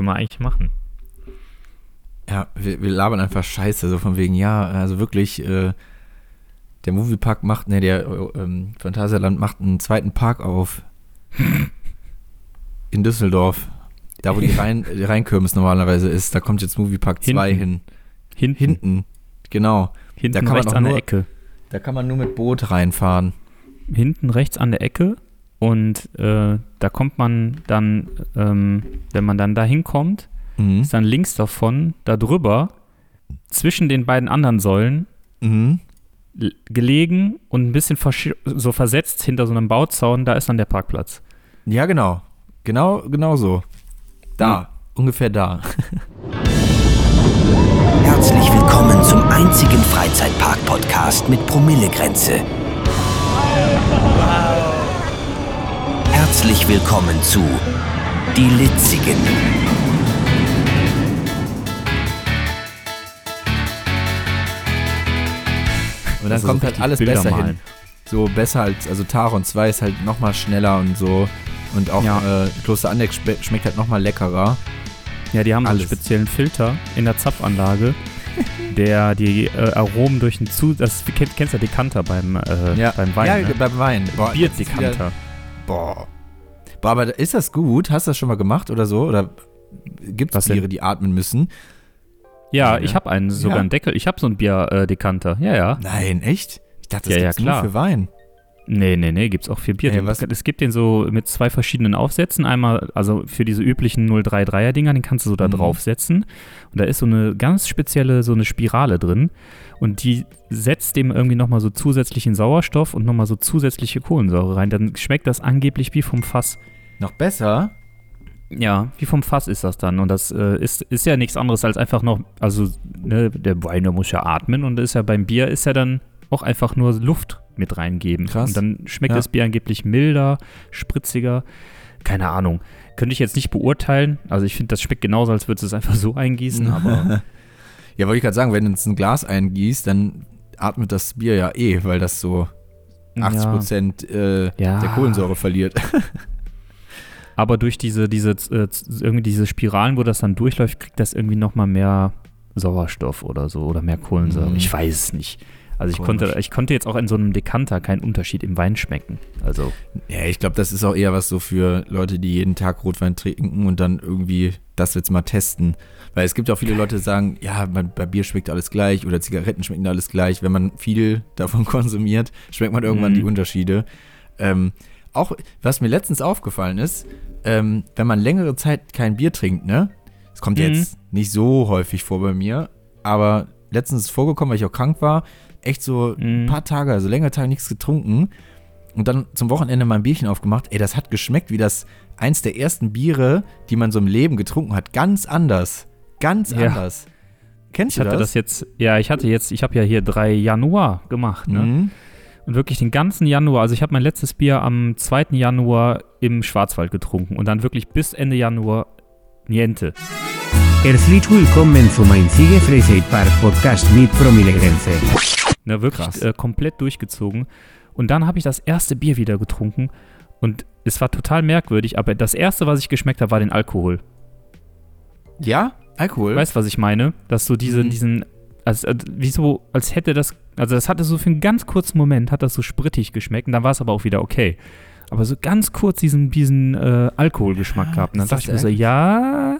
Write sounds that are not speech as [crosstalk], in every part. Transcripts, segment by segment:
können wir eigentlich machen. Ja, wir, wir labern einfach Scheiße, so von wegen, ja, also wirklich, äh, der Moviepark macht, ne, der äh, ähm, Phantasialand macht einen zweiten Park auf. [laughs] In Düsseldorf. Da, wo die, Rhein, [laughs] die Rheinkirmes normalerweise ist, da kommt jetzt Moviepark 2 hin. Hinten. Hinten, genau. Hinten da kann man rechts auch an der nur- Ecke. Da kann man nur mit Boot reinfahren. Hinten rechts an der Ecke. Und äh, da kommt man dann, ähm, wenn man dann da hinkommt, Mhm. ist dann links davon, da drüber, zwischen den beiden anderen Säulen, Mhm. gelegen und ein bisschen versch- so versetzt hinter so einem Bauzaun, da ist dann der Parkplatz. Ja, genau. Genau, genau so. Da, ungefähr da. Herzlich willkommen zum einzigen Freizeitpark-Podcast mit Promillegrenze. Herzlich willkommen zu Die Litzigen. Und dann Also so kommt halt alles Bilder besser malen. hin. So besser als, also Taron 2 ist halt nochmal schneller und so. Und auch Ja. äh, Kloster Andex schme schmeckt halt nochmal leckerer. Ja, die haben so einen Alles. speziellen Filter in der Zapfanlage, [laughs] der die äh, Aromen durch den Zu... Das du kenn- kennst ja Dekanter beim, äh, beim Wein, Ja, ne? beim Wein. Boah, Bierdekanter. Boah. Boah, aber ist das gut? Hast du das schon mal gemacht oder so? Oder gibt es denn? Biere, die atmen müssen? Ja, Ja. ich habe einen, sogar Ja. einen Deckel. Ich habe so einen Bierdekanter. ja, ja. Nein, echt? Ich dachte, das Ja, ja, klar. nur für Wein. Nee, nee, nee, gibt's auch für Bier. Den- was- es gibt den so mit zwei verschiedenen Aufsätzen. Einmal, also für diese üblichen 033er-Dinger, den kannst du so da Mhm. draufsetzen. Und da ist so eine ganz spezielle, so eine Spirale drin. Und die setzt dem irgendwie nochmal so zusätzlichen Sauerstoff und nochmal so zusätzliche Kohlensäure rein. Dann schmeckt das angeblich wie vom Fass. Noch besser? Ja, wie vom Fass ist das dann. Und das äh, ist, ist ja nichts anderes als einfach noch, also ne, der Wein, der muss ja atmen und ist ja beim Bier ist ja dann auch einfach nur Luft mit reingeben. Krass. Und dann schmeckt Ja. das Bier angeblich milder, spritziger. Keine Ahnung. Könnte ich jetzt nicht beurteilen. Also ich finde, das schmeckt genauso, als würdest du es einfach so eingießen, [laughs] aber Ja, wollte ich gerade sagen, wenn du jetzt ein Glas eingießt, dann atmet das Bier ja eh, weil das so 80 Prozent äh, Ja. der Kohlensäure verliert. [laughs] Aber durch diese, diese, äh, irgendwie diese Spiralen, wo das dann durchläuft, kriegt das irgendwie nochmal mehr Sauerstoff oder so oder mehr Kohlensäure. Mhm. Ich weiß es nicht. Also ich Komisch. konnte, ich konnte jetzt auch in so einem Dekanter keinen Unterschied im Wein schmecken. Also, Ja, ich glaube, das ist auch eher was so für Leute, die jeden Tag Rotwein trinken und dann irgendwie das jetzt mal testen. Weil es gibt auch viele Leute, die sagen, ja, bei, bei Bier schmeckt alles gleich oder Zigaretten schmecken alles gleich. Wenn man viel [laughs] davon konsumiert, schmeckt man irgendwann Mhm. die Unterschiede. Ähm, auch, was mir letztens aufgefallen ist, ähm, wenn man längere Zeit kein Bier trinkt, ne? Das kommt Mhm. jetzt nicht so häufig vor bei mir, aber letztens ist es vorgekommen, weil ich auch krank war, echt so ein Mhm. paar Tage, also längere Tage nichts getrunken und dann zum Wochenende mal ein Bierchen aufgemacht. Ey, das hat geschmeckt wie das eins der ersten Biere, die man so im Leben getrunken hat. Ganz anders. Ganz Ja. anders. Kennst ich du hatte das? das jetzt, ja, ich hatte jetzt, ich habe ja hier drei Januar gemacht, ne? Mhm. Und wirklich den ganzen Januar, also ich habe mein letztes Bier am 2. Januar im Schwarzwald getrunken und dann wirklich bis Ende Januar niente. Herzlich willkommen zum einzigen Freizeitpark Podcast mit Promillegrenze. Ne, wirklich äh, komplett durchgezogen. Und dann habe ich das erste Bier wieder getrunken und es war total merkwürdig, aber das erste, was ich geschmeckt habe, war den Alkohol. Ja? Alkohol? Weißt du, was ich meine? Dass so diese, Mhm. diesen, als, als, wie so, als hätte das, also das hatte so für einen ganz kurzen Moment, hat das so sprittig geschmeckt und dann war es aber auch wieder okay. Aber so ganz kurz diesen, diesen äh, Alkoholgeschmack gehabt. Und dann ist dachte ich mir so, ja,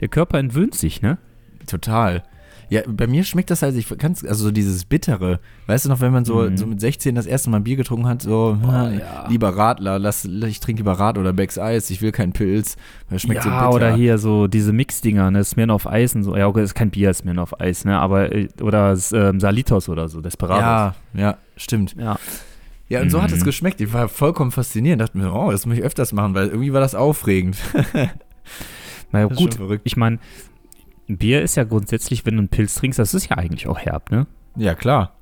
der Körper entwöhnt sich, ne? Total. Ja, bei mir schmeckt das halt, ich kann's, also so dieses Bittere. Weißt du noch, wenn man so, Mhm. so mit 16 das erste Mal Bier getrunken hat, so, ah, ja. lieber Radler, lass, ich trinke lieber Rad oder Becks Eis, ich will keinen Pilz. Das schmeckt so ja, bitter. oder hier so diese Mixdinger, ne, Smirnoff Eis und so. Ja, okay, das ist kein Bier, Smirnoff Eis, ne, aber, äh, oder ähm, Salitos oder so, Desperados. Ja, ja, stimmt. Ja. Ja, und so hat es Mhm. geschmeckt. Ich war vollkommen fasziniert. Dachte mir, oh, das muss ich öfters machen, weil irgendwie war das aufregend. [laughs] Naja, Das ist gut, ich meine, Bier ist ja grundsätzlich, wenn du einen Pilz trinkst, das ist ja eigentlich auch herb, ne? Ja, klar.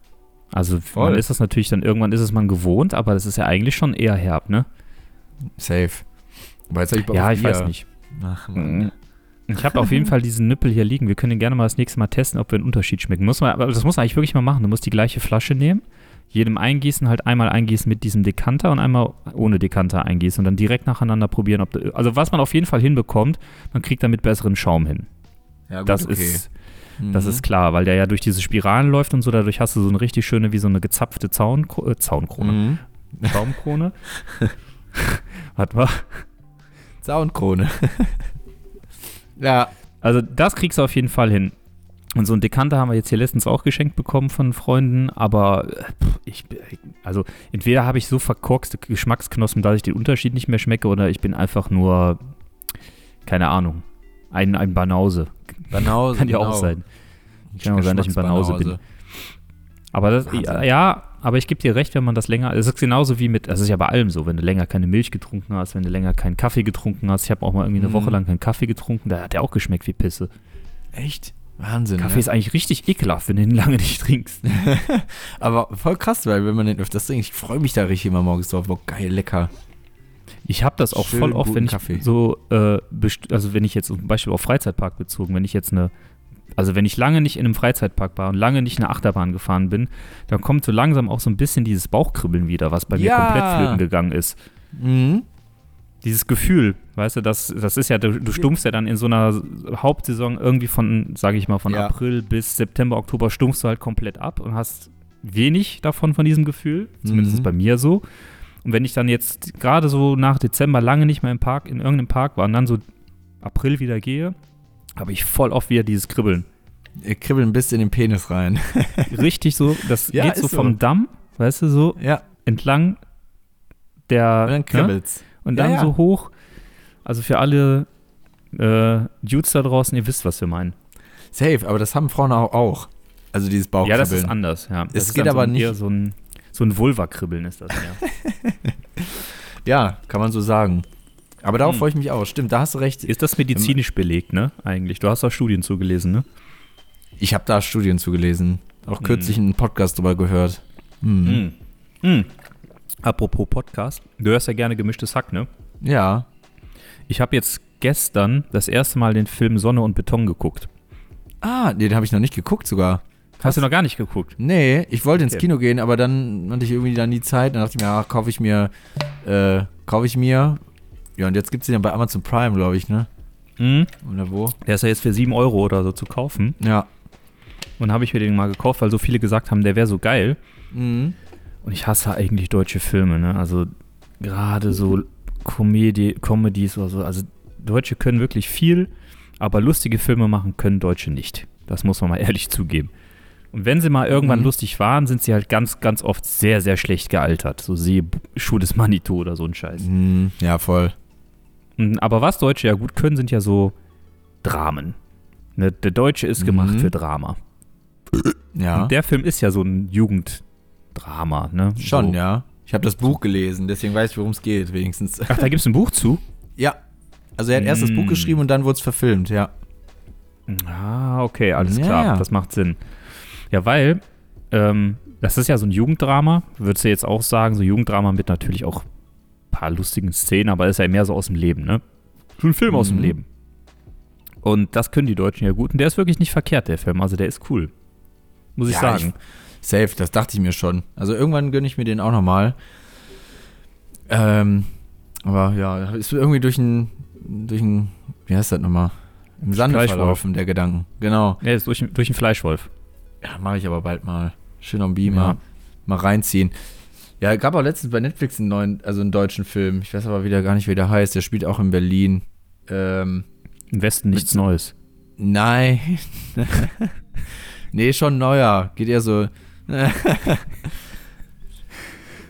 Also Voll. man ist das natürlich dann, irgendwann ist es man gewohnt, aber das ist ja eigentlich schon eher herb, ne? Safe. Aber jetzt ich ja, ich Bier. weiß nicht. Ach, Mhm. Mann. Ich habe auf jeden Fall diesen Nippel hier liegen. Wir können gerne mal das nächste Mal testen, ob wir einen Unterschied schmecken. Muss man, aber das muss man eigentlich wirklich mal machen. Du musst die gleiche Flasche nehmen, jedem Eingießen halt einmal eingießen mit diesem Dekanter und einmal ohne Dekanter eingießen und dann direkt nacheinander probieren, ob also was man auf jeden Fall hinbekommt, man kriegt damit besseren Schaum hin. Ja, gut, Das okay. ist das Mhm. ist klar, weil der ja durch diese Spiralen läuft und so, dadurch hast du so eine richtig schöne, wie so eine gezapfte Zaun, äh, Zaunkrone, Mhm. Schaumkrone. [laughs] [laughs] Warte mal. Zaunkrone. [laughs] ja. Also das kriegst du auf jeden Fall hin. Und so einen Dekanter haben wir jetzt hier letztens auch geschenkt bekommen von Freunden, aber äh, pff, ich, also entweder habe ich so verkorkste Geschmacksknospen, dass ich den Unterschied nicht mehr schmecke, oder ich bin einfach nur, keine Ahnung, ein, ein Banause. Banause. [laughs] Kann ja genau. auch sein. Kann auch sein, dass ich ein Banause bin. Aber das, Wahnsinn. ja, ja, aber ich gebe dir recht, wenn man das länger, es ist genauso wie mit, das ist ja bei allem so, wenn du länger keine Milch getrunken hast, wenn du länger keinen Kaffee getrunken hast. Ich habe auch mal irgendwie eine Mhm. Woche lang keinen Kaffee getrunken, da hat der auch geschmeckt wie Pisse. Echt? Wahnsinn. Kaffee ne? ist eigentlich richtig ekelhaft, wenn du ihn lange nicht trinkst. [laughs] Aber voll krass, weil wenn man den öfters trinkt, ich freue mich da richtig immer morgens drauf. Boah, geil, lecker. Ich habe das auch Schön voll oft, wenn ich Kaffee. so, äh, also wenn ich jetzt zum Beispiel auf Freizeitpark bezogen, wenn ich jetzt eine, also wenn ich lange nicht in einem Freizeitpark war und lange nicht eine Achterbahn gefahren bin, dann kommt so langsam auch so ein bisschen dieses Bauchkribbeln wieder, was bei mir Ja. komplett flöten gegangen ist. Mhm. Dieses Gefühl, weißt du, das, das ist ja, du, du stumpfst ja dann in so einer Hauptsaison irgendwie von, sage ich mal, von Ja. April bis September, Oktober stumpfst du halt komplett ab und hast wenig davon, von diesem Gefühl. Zumindest Mhm. bei mir so. Und wenn ich dann jetzt gerade so nach Dezember lange nicht mehr im Park, in irgendeinem Park war und dann so April wieder gehe, habe ich voll oft wieder dieses Kribbeln. Ihr kribbeln bis in den Penis rein. [laughs] Richtig so, das Ja, geht so ist so. vom Damm, weißt du, so ja, entlang der. und dann ne? Und Ja, dann ja. so hoch. Also für alle äh, Dudes da draußen, ihr wisst, was wir meinen. Safe, aber das haben Frauen auch. auch. Also dieses Ja, Bauchkribbeln. das ist anders, ja. Das Es geht so aber ein- nicht- Eher so ein, so ein Vulva-Kribbeln ist das, ja. [laughs] Ja, kann man so sagen. Aber darauf Hm. freue ich mich auch. Stimmt, da hast du recht. Ist das medizinisch belegt, ne? Eigentlich. Du hast da Studien zugelesen, ne? Ich habe da Studien zugelesen. Auch kürzlich einen Podcast drüber gehört. Hm. Mhm. Apropos Podcast, du hörst ja gerne gemischtes Hack, ne? Ja. Ich habe jetzt gestern das erste Mal den Film Sonne und Beton geguckt. Ah, nee, den habe ich noch nicht geguckt sogar. Hast du noch gar nicht geguckt? Nee, ich wollte ins Okay. Kino gehen, aber dann hatte ich irgendwie dann die Zeit. Dann dachte ich mir, ach, kaufe ich mir, äh, kaufe ich mir. Ja, und jetzt gibt es den ja bei Amazon Prime, glaube ich, ne? Mhm. Oder wo? Der ist ja jetzt für 7 Euro oder so zu kaufen. Ja. Und habe ich mir den mal gekauft, weil so viele gesagt haben, der wäre so geil. Mhm. Und ich hasse eigentlich deutsche Filme, ne? Also gerade so Comedy, Comedies oder so. Also Deutsche können wirklich viel, aber lustige Filme machen können Deutsche nicht. Das muss man mal [laughs] ehrlich zugeben. Und wenn sie mal irgendwann Mhm. lustig waren, sind sie halt ganz, ganz oft sehr, sehr schlecht gealtert. So sehe Schuh des Manitou oder so ein Scheiß. Mhm. Ja, voll. Aber was Deutsche ja gut können, sind ja so Dramen. Ne? Der Deutsche ist gemacht Mhm. für Drama. Ja. Und der Film ist ja so ein Jugenddrama, ne? Schon, so. ja. Ich habe das Buch gelesen, deswegen weiß ich, worum es geht, wenigstens. Ach, da gibt es ein Buch zu? [laughs] Ja. Also er hat erst das Buch Mm. geschrieben und dann wurde es verfilmt, ja. Ah, okay, alles Ja, klar. Das macht Sinn. Ja, weil ähm, das ist ja so ein Jugenddrama, würdest du jetzt auch sagen, so Jugenddrama mit natürlich auch ein paar lustigen Szenen, aber ist ja mehr so aus dem Leben, ne? So ein Film aus dem Mhm. Leben. Und das können die Deutschen ja gut. Und der ist wirklich nicht verkehrt, der Film. Also der ist cool. Muss ich Ja, sagen. Safe, das dachte ich mir schon. Also irgendwann gönne ich mir den auch nochmal. Ähm, aber ja, ist irgendwie durch ein, durch ein, wie heißt das nochmal? Im Sande verlaufen, der Gedanken. Genau. Er ist durch, durch einen Fleischwolf. Ja, mache ich aber bald mal. Schön am Beamer. Ja. Mal reinziehen. Ja, gab auch letztens bei Netflix einen neuen, also einen deutschen Film. Ich weiß aber wieder gar nicht, wie der heißt. Der spielt auch in Berlin. Ähm, Im Westen nichts Neues. nein. [laughs] nee, schon neuer. Geht eher so. [laughs]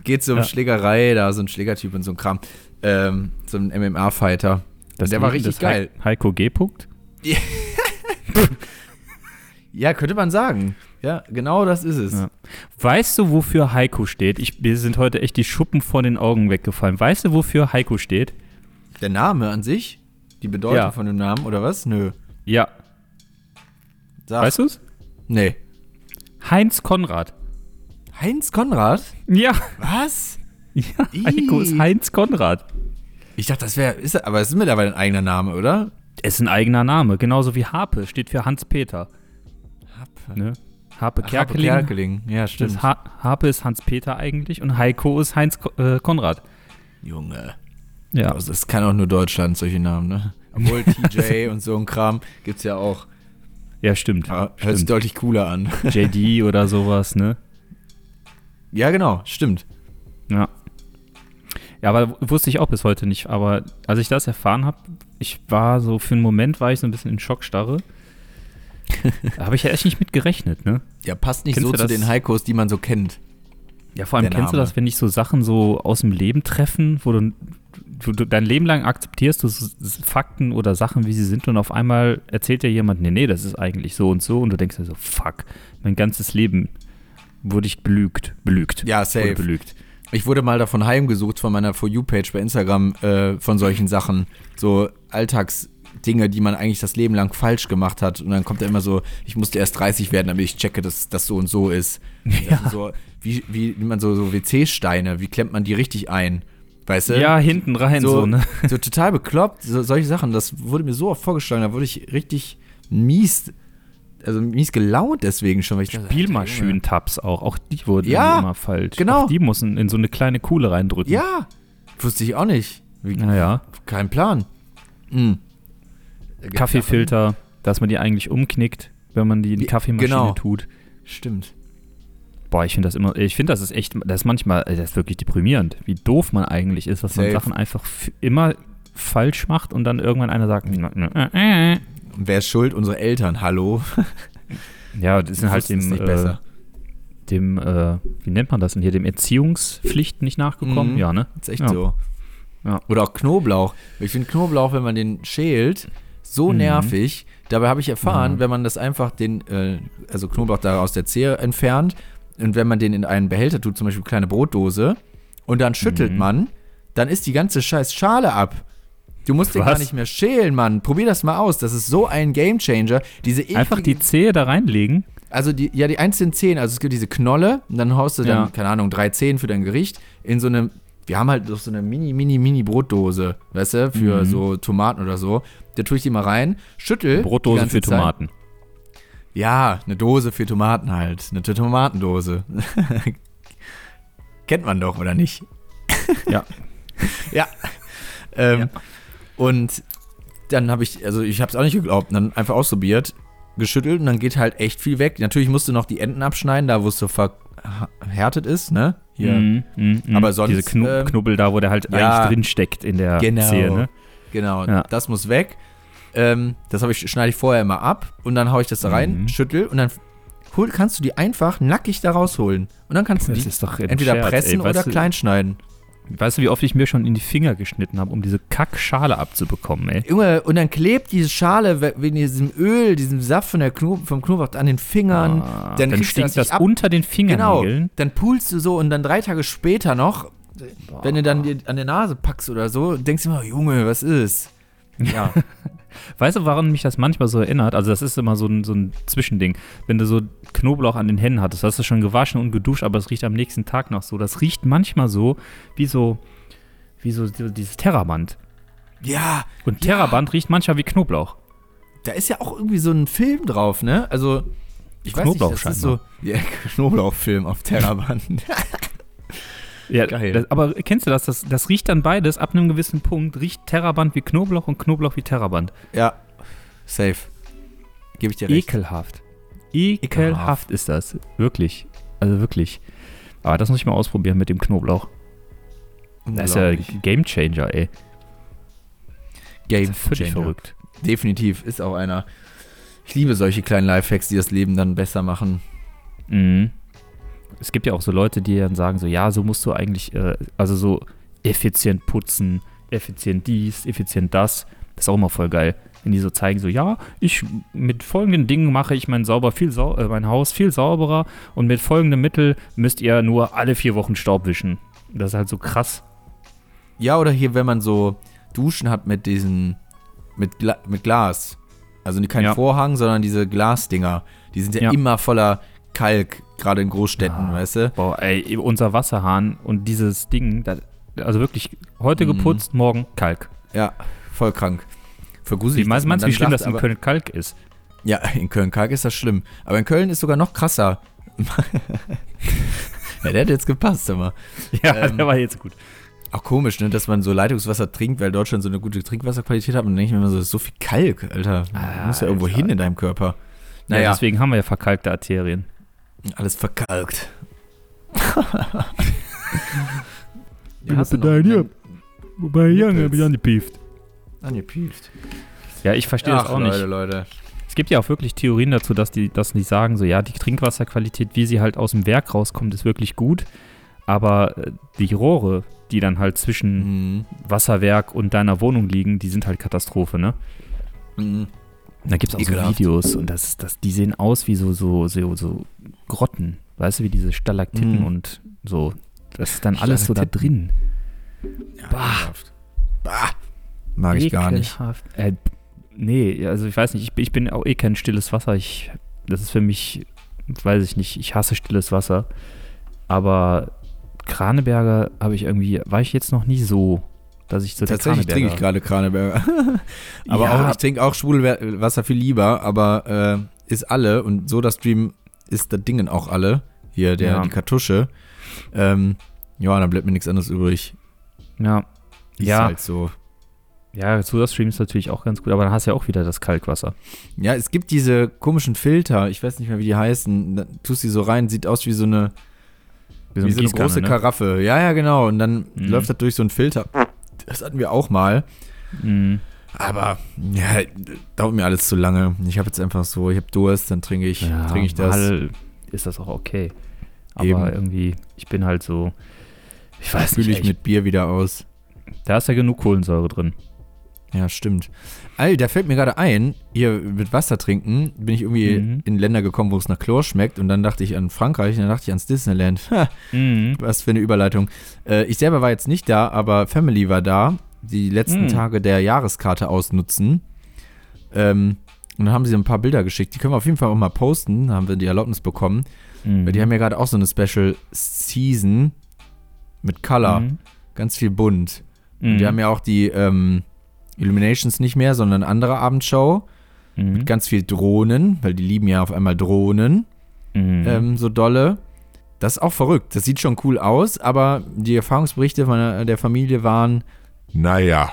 Geht so um Ja. Schlägerei, da so ein Schlägertyp und so ein Kram. Ähm, so ein MMA-Fighter. Der war richtig geil. Hei- Heiko G. Punkt. [laughs] Ja, könnte man sagen. Ja, genau das ist es. Ja. Weißt du, wofür Heiko steht? Ich, mir sind heute echt die Schuppen vor den Augen weggefallen. Weißt du, wofür Heiko steht? Der Name an sich? Die Bedeutung Ja. von dem Namen oder was? Nö. Ja. Sag. Weißt du es? Nee. Heinz Konrad. Heinz Konrad? Ja. Was? Ja, Heiko ist. Heinz Konrad. Ich dachte, das wäre, ist, aber es ist mittlerweile ein eigener Name, oder? Ist ein eigener Name, genauso wie Harpe steht für Hans Peter. Ne? Harpe Kerkeling. Kerkeling. Ja, stimmt. Das ha Harpe ist Hans-Peter eigentlich und Heiko ist Heinz Ko äh, Konrad. Junge. Ja. Also, das kann auch nur Deutschland, solche Namen, ne? Obwohl [laughs] TJ und so ein Kram gibt's ja auch. Ja, stimmt. Aber hört sich deutlich cooler an. [laughs] JD oder sowas, ne? Ja, genau, stimmt. Ja. Ja, aber wusste ich auch bis heute nicht. Aber als ich das erfahren habe, ich war so, für einen Moment war ich so ein bisschen in Schockstarre. [laughs] da habe ich ja echt nicht mit gerechnet, ne? Ja, passt nicht Kennst so zu das? den Heikos, die man so kennt. Ja, vor allem kennst du das, wenn dich so Sachen so aus dem Leben treffen, wo du, wo du dein Leben lang akzeptierst, du Fakten oder Sachen, wie sie sind, und auf einmal erzählt dir jemand, nee, nee, das ist eigentlich so und so, und du denkst dir so, fuck, mein ganzes Leben wurde ich belügt, belügt. Ja, safe. belügt. Ich wurde mal davon heimgesucht von meiner For You-Page bei Instagram äh, von solchen Sachen. So Alltagsdinge, die man eigentlich das Leben lang falsch gemacht hat. Und dann kommt da immer so, ich musste erst 30 werden, damit ich checke, dass das so und so ist. Das [laughs] sind so, wie, wie wie man so, so WC-Steine, wie klemmt man die richtig ein? Weißt du? Ja, hinten rein so, so, ne? [laughs] so total bekloppt, so, solche Sachen, das wurde mir so oft vorgeschlagen, da wurde ich richtig mies, also mies gelaunt deswegen schon, weil ich dachte, Spielmaschinen-Tabs auch, auch die wurden Ja, immer falsch. genau. Auch die mussten in so eine kleine Kuhle reindrücken. Ja, wusste ich auch nicht. Wie, Naja, Kein Plan. Hm. Kaffeefilter, dass man die eigentlich umknickt, wenn man die in die Kaffeemaschine genau. tut. Stimmt. Boah, ich finde das immer, ich finde das ist echt, das ist manchmal, das ist wirklich deprimierend, wie doof man eigentlich ist, dass man Safe. Sachen einfach f- immer falsch macht und dann irgendwann einer sagt, äh, äh. Und wer ist schuld? Unsere Eltern. Hallo. [laughs] ja, das sind halt Wussten es dem, nicht äh, besser. dem, äh, wie nennt man das denn hier, dem Erziehungspflicht nicht nachgekommen, Mhm. ja, ne? ist echt ja. so. Ja. Oder auch Knoblauch. Ich finde Knoblauch, wenn man den schält, so Mhm. nervig. Dabei habe ich erfahren, wenn man das einfach den, äh, also Knoblauch da aus der Zehe entfernt und wenn man den in einen Behälter tut, zum Beispiel eine kleine Brotdose, und dann schüttelt Mhm. man, dann ist die ganze scheiß Schale ab. Du musst den Was? gar nicht mehr schälen, Mann. Probier das mal aus. Das ist so ein Gamechanger. Diese Einfach die Zehe da reinlegen. Also die, ja, die einzelnen Zehen, also es gibt diese Knolle und dann haust du dann, Ja. keine Ahnung, drei Zehen für dein Gericht in so eine, wir haben halt doch so eine mini, mini, mini Brotdose, weißt du, für Mhm. so Tomaten oder so. Da tue ich die mal rein, schüttel. Brotdose für Zeit. Tomaten. Ja, eine Dose für Tomaten halt. Eine Tomatendose. [laughs] Kennt man doch, oder nicht? Ja. [laughs] ja. Ähm, Ja. Und dann habe ich, also ich habe es auch nicht geglaubt, dann einfach ausprobiert, geschüttelt und dann geht halt echt viel weg. Natürlich musst du noch die Enden abschneiden, da wo es so verhärtet ist, ne? Hier. Mhm, mhm. Aber sonst, Diese Knu ähm, Knubbel da, wo der halt ja. eigentlich drin steckt in der Genau. Zehe, ne? Genau, Ja. das muss weg. Ähm, das habe ich, schneide ich vorher immer ab und dann haue ich das da rein, Mhm. schüttel und dann hol, kannst du die einfach nackig da rausholen. Und dann kannst du Das die entweder Scherz, pressen ey. oder du- klein schneiden. Weißt du, wie oft ich mir schon in die Finger geschnitten habe, um diese Kackschale abzubekommen, ey? Junge, und dann klebt diese Schale we- wegen diesem Öl, diesem Saft von der Knob vom Knoblauch an den Fingern. Ah, dann dann stinkt das das unter den Genau, Fingernägeln. dann pulst du so und dann drei Tage später noch, wenn du dann an der Nase packst oder so, denkst du immer, Junge, was ist? Ja, [laughs] Weißt du, woran mich das manchmal so erinnert? Also, das ist immer so ein, so ein Zwischending. Wenn du so Knoblauch an den Händen hattest, hast du schon gewaschen und geduscht, aber es riecht am nächsten Tag noch so. Das riecht manchmal so wie so, wie so dieses Terraband. ja, Und Ja. Terraband riecht manchmal wie Knoblauch. da ist ja auch irgendwie so ein Film drauf, ne? Also, ich weiß nicht, Knoblauch das ist so, ja, [laughs] Knoblauchfilm auf Terraband. [laughs] Ja, Geil. Das, aber kennst du das? das? Das riecht dann beides ab einem gewissen Punkt. Riecht Terraband wie Knoblauch und Knoblauch wie Terraband. ja, safe. Gebe ich dir recht. Ekelhaft. Ekelhaft. Ekelhaft. ist das. Wirklich. Also wirklich. Aber das muss ich mal ausprobieren mit dem Knoblauch. Das ist ja. Game Changer, ey. Game Das ist völlig Changer. verrückt. Definitiv, ist auch einer. Ich liebe solche kleinen Lifehacks, die das Leben dann besser machen. Mhm. Es gibt ja auch so Leute, die dann sagen, so, ja, so musst du eigentlich, äh, also so effizient putzen, effizient dies, effizient das. Das ist auch immer voll geil. Wenn die so zeigen, so, ja, ich mit folgenden Dingen mache ich mein, sauber viel sau äh, mein Haus viel sauberer und mit folgendem Mittel müsst ihr nur alle vier Wochen Staub wischen. Das ist halt so krass. Ja, oder hier, wenn man so Duschen hat mit diesen, mit, Gla mit Glas. Also kein Ja. Vorhang, sondern diese Glasdinger. Die sind ja, Ja. immer voller Kalk, gerade in Großstädten, Ah. weißt du? Boah, ey, unser Wasserhahn und dieses Ding, das, also wirklich heute Mhm. geputzt, morgen Kalk. Ja, voll krank. Für Wie meinst du, wie schlimm das sagt, in aber- Köln Kalk ist? Ja, in Köln-Kalk ist das schlimm. Aber in Köln ist sogar noch krasser. [laughs] ja, der hat jetzt gepasst, aber. [laughs] Ja, Ähm, der war jetzt gut. Auch komisch, ne, dass man so Leitungswasser trinkt, weil Deutschland so eine gute Trinkwasserqualität hat. Und dann denke ich mir immer so, das ist so viel Kalk, Alter. Du Ah, musst ja irgendwo Alter. hin in deinem Körper. Ja, Naja, deswegen haben wir ja verkalkte Arterien. Alles verkalkt. Ja, hast du dein einen- Wobei, Junge, hab ich angepieft. Angepieft. Ja, ich verstehe das auch Leute, nicht. Leute. Es gibt ja auch wirklich Theorien dazu, dass die, dass die sagen, so ja, die Trinkwasserqualität, wie sie halt aus dem Werk rauskommt, ist wirklich gut. Aber äh, die Rohre, die dann halt zwischen Mhm. Wasserwerk und deiner Wohnung liegen, die sind halt Katastrophe, ne? Mhm. Da gibt es auch so Ekelhaft. Videos und das, das, die sehen aus wie so, so, so, so Grotten. Weißt du, wie diese Stalaktiten Mhm. und so. Das ist dann alles so da drin. Ja, Bah. ekelhaft. Bah. Mag ich gar nicht. Ekelhaft. Äh, nee, also ich weiß nicht, ich, bin- ich bin auch eh kein stilles Wasser. Ich, das ist für mich, weiß ich nicht, ich hasse stilles Wasser. Aber Kraneberger habe ich irgendwie, war ich jetzt noch nie so, dass ich so Tatsächlich trinke ich gerade Kraneberger. [laughs] aber Ja. auch, ich trinke auch Schwudelwasser viel lieber, aber äh, ist alle und SodaStream ist das Dingen auch alle. Hier, der, Ja. die Kartusche. Ähm, ja, dann bleibt mir nichts anderes übrig. Ja, Ist Ja. halt so. ja, Soda-Stream ist natürlich auch ganz gut, aber dann hast du ja auch wieder das Kalkwasser. Ja, es gibt diese komischen Filter, ich weiß nicht mehr, wie die heißen. Da tust die so rein, sieht aus wie so eine, Wie wie so eine große ne? Karaffe. Ja, ja, genau. Und dann Mhm. läuft das durch so einen Filter. Das hatten wir auch mal. Mhm. Aber ja, dauert mir alles zu lange. Ich habe jetzt einfach so, ich habe Durst, dann trinke ich, Ja, trinke ich das. mal ist das auch okay. Aber Eben. irgendwie, ich bin halt so, ich weiß Fühle nicht, ich ey, mit Bier wieder aus. da ist ja genug Kohlensäure drin. Ja, stimmt. Ey, da fällt mir gerade ein, hier mit Wasser trinken, bin ich irgendwie Mhm. in Länder gekommen, wo es nach Chlor schmeckt und dann dachte ich an Frankreich und dann dachte ich ans Disneyland. [laughs] Mhm. was für eine Überleitung. Äh, ich selber war jetzt nicht da, aber Family war da, die letzten Mhm. Tage der Jahreskarte ausnutzen. Ähm, und dann haben sie ein paar Bilder geschickt. Die können wir auf jeden Fall auch mal posten, da haben wir die Erlaubnis bekommen. Mhm. Weil die haben ja gerade auch so eine Special Season mit Color, Mhm. ganz viel bunt. Mhm. Die haben ja auch die ähm, Illuminations nicht mehr, sondern eine andere Abendshow Mhm. mit ganz viel Drohnen, weil die lieben ja auf einmal Drohnen Mhm. ähm, so dolle. Das ist auch verrückt. Das sieht schon cool aus, aber die Erfahrungsberichte von der, der Familie waren, naja.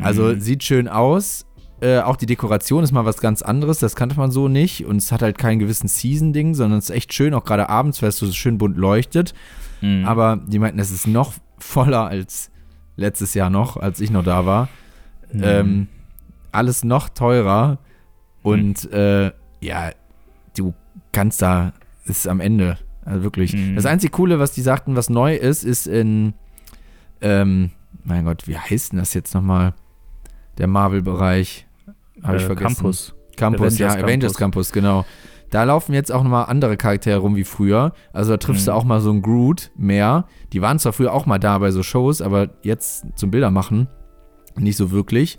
Also Mhm. sieht schön aus. Äh, auch die Dekoration ist mal was ganz anderes, das kannte man so nicht. Und es hat halt keinen gewissen Season-Ding, sondern es ist echt schön, auch gerade abends, weil es so schön bunt leuchtet. Mhm. Aber die meinten, es ist noch [laughs] voller als letztes Jahr noch, als ich noch da war. Mhm. Ähm, alles noch teurer. Und äh, ja, du kannst da, ist am Ende. Also wirklich. Mhm. Das einzig Coole, was die sagten, was neu ist, ist in, ähm, mein Gott, wie heißt denn das jetzt nochmal? Der Marvel-Bereich. Habe ich Äh, vergessen. Campus. Campus, Avengers ja, Campus. Avengers Campus, genau. Da laufen jetzt auch nochmal andere Charaktere rum wie früher. Also da triffst du Mhm. auch mal so einen Groot mehr. Die waren zwar früher auch mal da bei so Shows, aber jetzt zum Bilder machen nicht so wirklich.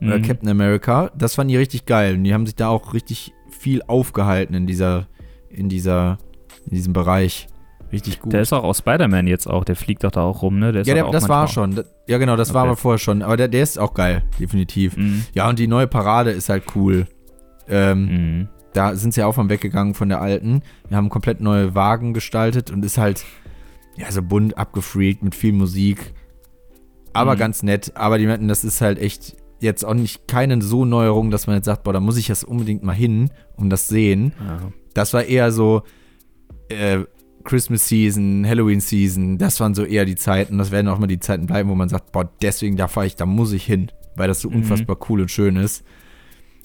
Oder Mhm. Captain America, das fanden die richtig geil. Und die haben sich da auch richtig viel aufgehalten in dieser, in dieser, in diesem Bereich. Richtig gut. Der ist auch aus Spider-Man jetzt auch, der fliegt doch da auch rum, ne? Der ja, der, das war schon. Ja, genau, das war Okay. aber vorher schon. Aber der, der ist auch geil, definitiv. Mhm. Ja, und die neue Parade ist halt cool. Ähm, Mhm. Da sind sie ja auch von weggegangen von der alten. Wir haben komplett neue Wagen gestaltet und ist halt, ja, so bunt abgefreakt mit viel Musik. Aber Mhm. ganz nett. Aber die meinten, das ist halt echt jetzt auch nicht keine so Neuerung, dass man jetzt sagt, boah, da muss ich jetzt unbedingt mal hin, um das sehen. Ja. Das war eher so äh, Christmas Season, Halloween Season. Das waren so eher die Zeiten. Das werden auch mal die Zeiten bleiben, wo man sagt, boah, deswegen da fahre ich, da muss ich hin, weil das so Mhm. unfassbar cool und schön ist.